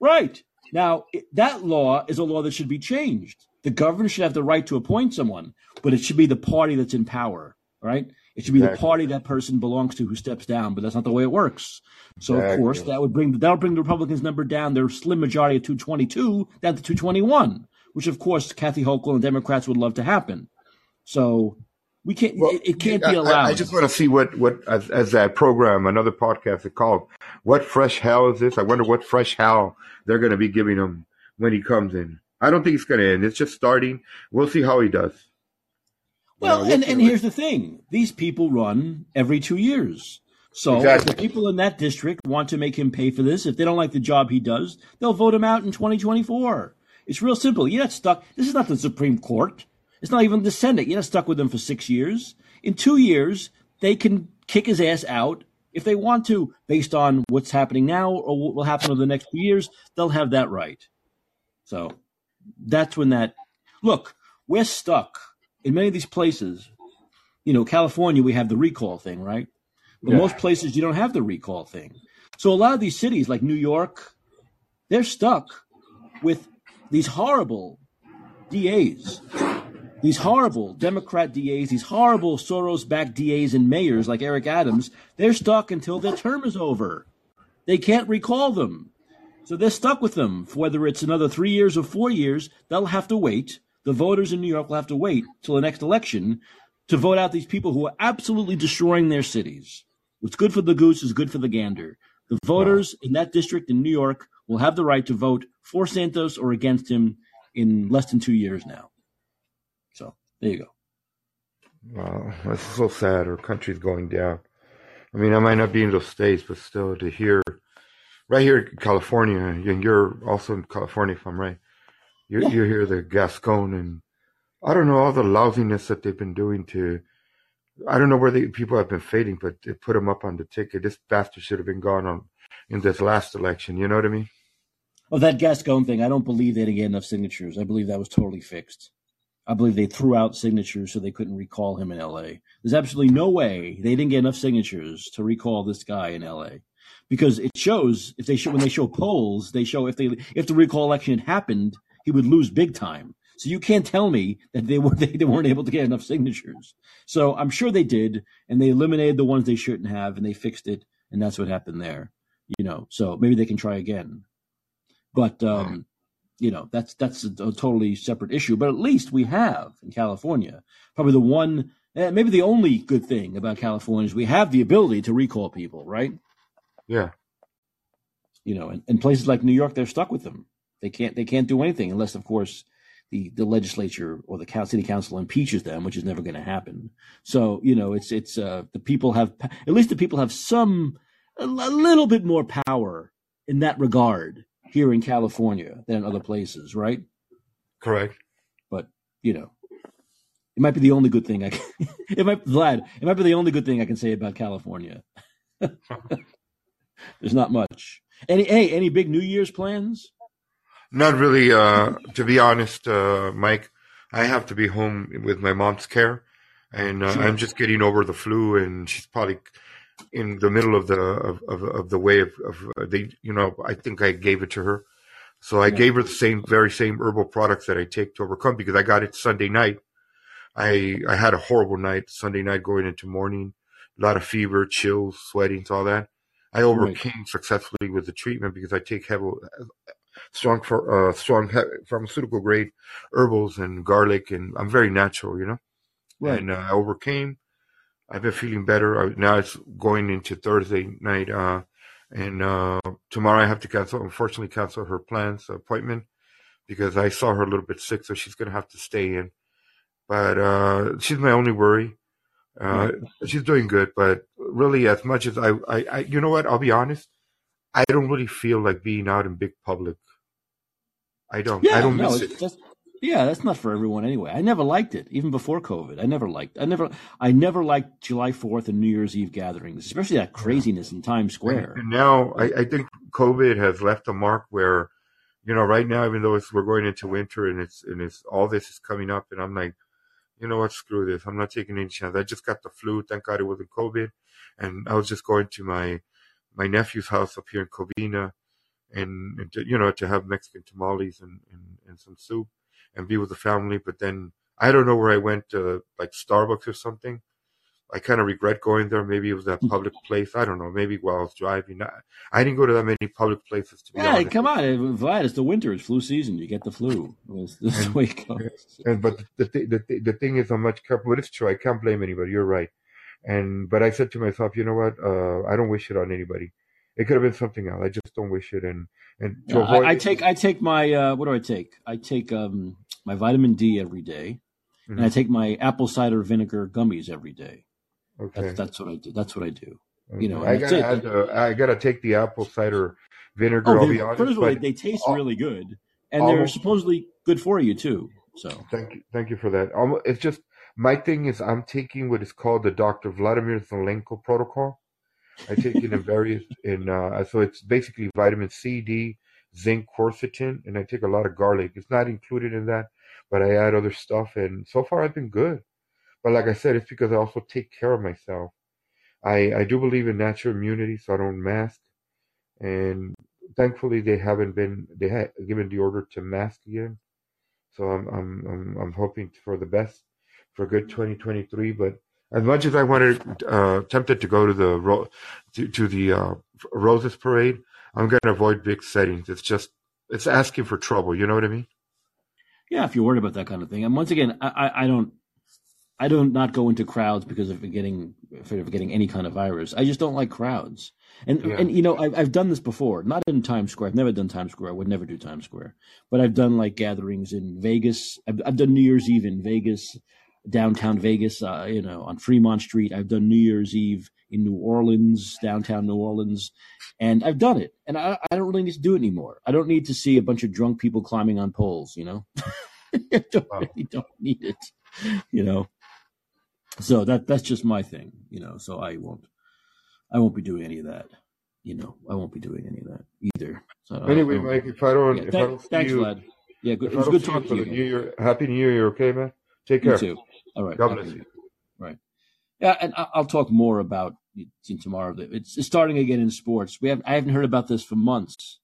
Right. Now, that law is a law that should be changed. The governor should have the right to appoint someone, but it should be the party that's in power, right? It should be the party that person belongs to who steps down, but that's not the way it works. So of course that would bring that would bring the Republicans' number down, their slim majority of 222 down to 221, which of course Kathy Hochul and Democrats would love to happen. So we can't. Well, it, it can't I- be I- allowed. I, just want to see what what as, as that program, another podcast is called. What fresh hell is this? I wonder what fresh hell they're going to be giving him when he comes in. I don't think it's going to end. It's just starting. We'll see how he does. You Well, know, we'll and, and here's the thing: these people run every two years. So Exactly. if the people in that district want to make him pay for this, if they don't like the job he does, they'll vote him out in 2024. It's real simple. You're not stuck. This is not the Supreme Court. It's not even the Senate. You're not stuck with them for six years. In two years, they can kick his ass out if they want to, based on what's happening now or what will happen over the next few years. They'll have that right. So that's when that look, we're stuck in many of these places. You know, California, we have the recall thing, right? But Yeah. most places you don't have the recall thing. So a lot of these cities, like New York, they're stuck with these horrible DAs, these horrible Democrat DAs, these horrible Soros backed DAs and mayors like Eric Adams. They're stuck until their term is over. They can't recall them. So they're stuck with them. Whether it's another three years or four years, they'll have to wait. The voters in New York will have to wait till the next election to vote out these people who are absolutely destroying their cities. What's good for the goose is good for the gander. The voters in that district in New York will have the right to vote for Santos or against him in less than two years now. There you go. Wow, that's so sad. Our country's going down. I mean, I might not be in those states, but still to hear, right here in California, and you're also in California, if I'm right. You Yeah. you hear the Gascon and I don't know all the lousiness that they've been doing to. I don't know where the people have been fading, but they put them up on the ticket. This bastard should have been gone on in this last election. You know what I mean? Oh, that Gascon thing, I don't believe they didn't get enough signatures. I believe that was totally fixed. I believe they threw out signatures so they couldn't recall him in LA. There's absolutely no way they didn't get enough signatures to recall this guy in LA. Because it shows if they show when they show polls, they show if they if the recall election had happened, he would lose big time. So you can't tell me that they were they, <laughs> they weren't able to get enough signatures. So I'm sure they did, and they eliminated the ones they shouldn't have, and they fixed it, and that's what happened there. You know, so maybe they can try again. But um, you know, that's that's a, a totally separate issue. But at least we have in California probably the one, eh, maybe the only good thing about California is we have the ability to recall people, right? Yeah. You know, and, and places like New York, they're stuck with them. They can't they can't do anything unless, of course, the the legislature or the city council impeaches them, which is never going to happen. So you know, it's it's uh, the people have at least the people have some a little bit more power in that regard here in California than in other places, right? Correct. But you know, it might be the only good thing I can. <laughs> it might Vlad. It might be the only good thing I can say about California. <laughs> There's not much. Any hey, any big New Year's plans? Not really. Uh, to be honest, uh, Mike, I have to be home with my mom's care, and uh, Sure. I'm just getting over the flu, and she's probably in the middle of the of, of, of the way of, of uh, they. You know, I think I gave it to her, so I Yeah. gave her the same very same herbal products that I take to overcome because I got it Sunday night. I I had a horrible night Sunday night going into morning, a lot of fever, chills, sweating, all that. I overcame successfully with the treatment because I take heavy, strong for uh, strong pharmaceutical grade herbals and garlic, and I'm very natural, you know. Right. And uh, I overcame. I've been feeling better. I, now it's going into Thursday night, uh, and uh, tomorrow I have to cancel. Unfortunately, cancel her plans appointment because I saw her a little bit sick, so she's gonna have to stay in. But uh, she's my only worry. Uh, she's doing good, but really, as much as I, I, I, you know what? I'll be honest. I don't really feel like being out in big public. I don't. Yeah, I don't no, miss it. just yeah, that's not for everyone anyway. I never liked it, even before COVID. I never liked. I never. I never liked July Fourth and New Year's Eve gatherings, especially that craziness in Times Square. And now I, I think COVID has left a mark where, you know, right now, even though it's, we're going into winter and it's and it's all this is coming up, and I'm like, you know what, screw this. I'm not taking any chance. I just got the flu. Thank God it wasn't COVID, and I was just going to my my nephew's house up here in Covina, and, and to, you know to have Mexican tamales and, and and some soup and be with the family. But then I don't know where I went, uh, like Starbucks or something. I kind of regret going there. Maybe it was that public place. I don't know. Maybe while I was driving. I, I didn't go to that many public places to be Yeah, honest. come on, Vlad. It's the winter. It's flu season. You get the flu. This, this is the way. <laughs> And but the th- the th- the thing is, I'm much careful. But it's true. I can't blame anybody. You're right. And but I said to myself, you know what? Uh, I don't wish it on anybody. It could have been something else. I just don't wish it. And and to avoid I, I take I take my uh, what do I take? I take um, my vitamin D every day, and I Mhm. take my apple cider vinegar gummies every day. okay. That's that's what I do. That's what I do. okay. you know, I gotta add the, I gotta take the apple cider vinegar. Oh, I'll they- be honest. first of all, they, taste al- really good, and they're supposedly good for you too. So Thank you, thank you for that. Um, it's just my thing is I'm taking what is called the Dr. Vladimir Zelenko protocol. I take it in various in uh, so it's basically vitamin C, D, zinc, quercetin, and I take a lot of garlic. It's not included in that, but I add other stuff, and so far I've been good. But like I said, it's because I also take care of myself. I I do believe in natural immunity, so I don't mask, and thankfully they haven't been they had given the order to mask again. So I'm I'm I'm I'm hoping for the best for good 2023. But as much as I wanted, uh, tempted to go to the ro- to, to the uh, Roses Parade, I'm going to avoid big settings. It's just it's asking for trouble. You know what I mean? yeah, if you're worried about that kind of thing, and once again, I, I, I don't. I don't not go into crowds because of getting afraid of getting any kind of virus. I just don't like crowds. And Yeah. and you know I've I've done this before, not in Times Square. I've never done Times Square. I would never do Times Square. But I've done like gatherings in Vegas. I've, I've done New Year's Eve in Vegas, downtown Vegas. Uh, you know, on Fremont Street. I've done New Year's Eve in New Orleans, downtown New Orleans, and I've done it. And I I don't really need to do it anymore. I don't need to see a bunch of drunk people climbing on poles. You know, <laughs> I don't, Wow. really don't need it. You know. So that that's just my thing, you know. So I won't, I won't be doing any of that, you know. I won't be doing any of that either. So Anyway, Mike, if I don't yeah, if I don't see thanks, you, Vlad. Yeah, good. It was good talking to you. New Year, Happy New Year, You're okay, man? Take You care. All right. God bless you. Right. Yeah, and I'll talk more about it tomorrow. It's, it's starting again in sports. We have I haven't heard about this for months.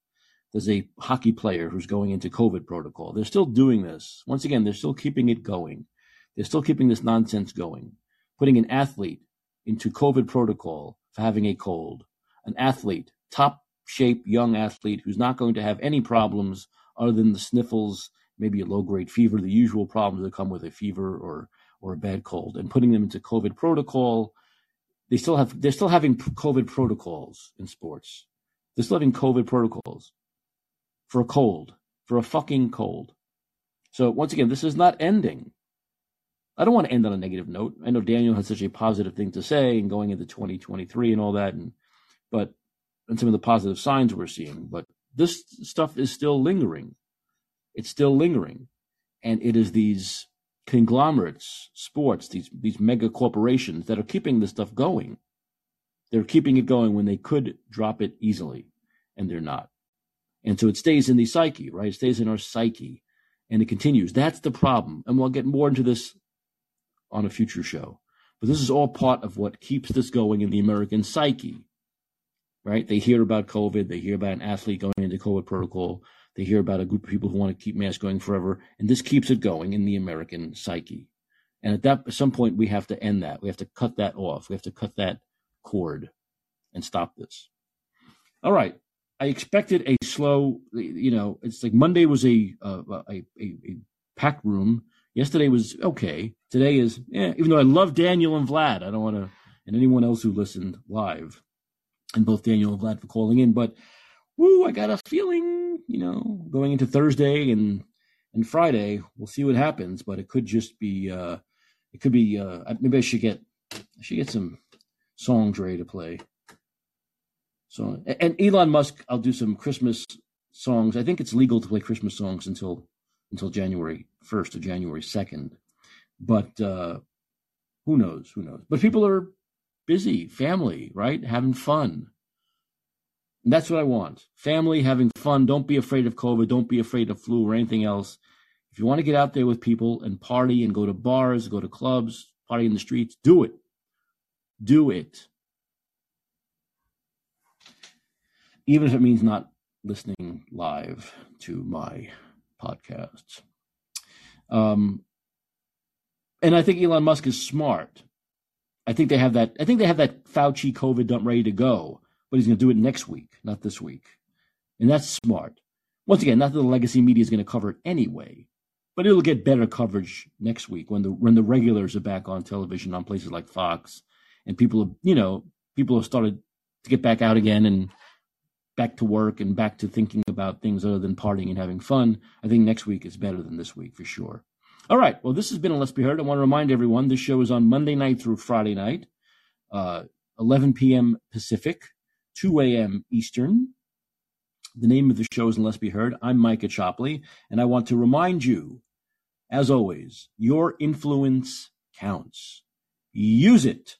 There's a hockey player who's going into COVID protocol. They're still doing this. Once again, they're still keeping it going. They're still keeping this nonsense going. Putting an athlete into COVID protocol for having a cold. An athlete, top shape young athlete who's not going to have any problems other than the sniffles, maybe a low grade fever, the usual problems that come with a fever or or a bad cold, and putting them into COVID protocol. They still have they're still having COVID protocols in sports. They're still having COVID protocols for a cold, for a fucking cold. So once again, this is not ending. I don't want to end on a negative note. I know Daniel has such a positive thing to say and going into 2023 and all that, and but and some of the positive signs we're seeing. But this stuff is still lingering. It's still lingering, and it is these conglomerates, sports, these these mega corporations that are keeping this stuff going. They're keeping it going when they could drop it easily, and they're not. And so it stays in the psyche, right? It stays in our psyche, and it continues. That's the problem, and we'll get more into this on a future show. But this is all part of what keeps this going in the American psyche, right? They hear about COVID, they hear about an athlete going into COVID protocol, they hear about a group of people who want to keep mass going forever, and this keeps it going in the American psyche. And at that, at some point, we have to end that. We have to cut that off. We have to cut that cord and stop this. All right. I expected a slow, you know, it's like Monday was a uh, a, a, a packed room. Yesterday was okay. Today is, yeah, even though I love Daniel and Vlad, I don't want to, and anyone else who listened live, and both Daniel and Vlad for calling in, but woo, I got a feeling, you know, going into Thursday and and Friday, we'll see what happens, but it could just be, uh it could be, uh maybe I should get, I should get some songs ready to play. So, and Elon Musk, I'll do some Christmas songs. I think it's legal to play Christmas songs until until January 1st or January 2nd. But uh, who knows? Who knows? But people are busy, family, right? Having fun. And that's what I want. Family, having fun. Don't be afraid of COVID. Don't be afraid of flu or anything else. If you want to get out there with people and party and go to bars, go to clubs, party in the streets, do it. Do it. Even if it means not listening live to my podcasts. Um, and I think Elon Musk is smart. I think they have that. I think they have that Fauci COVID dump ready to go, but he's going to do it next week, not this week, and that's smart. Once again, not that the legacy media is going to cover it anyway, but it'll get better coverage next week when the when the regulars are back on television on places like Fox, and people have you know people have started to get back out again and back to work and back to thinking about things other than partying and having fun. I think next week is better than this week for sure. All right. Well, this has been a Let's Be Heard. I want to remind everyone this show is on Monday night through Friday night, uh, 11 p.m. Pacific, 2 a.m. Eastern. The name of the show is Let's Be Heard. I'm Mike Caccioppoli, and I want to remind you, as always, your influence counts. Use it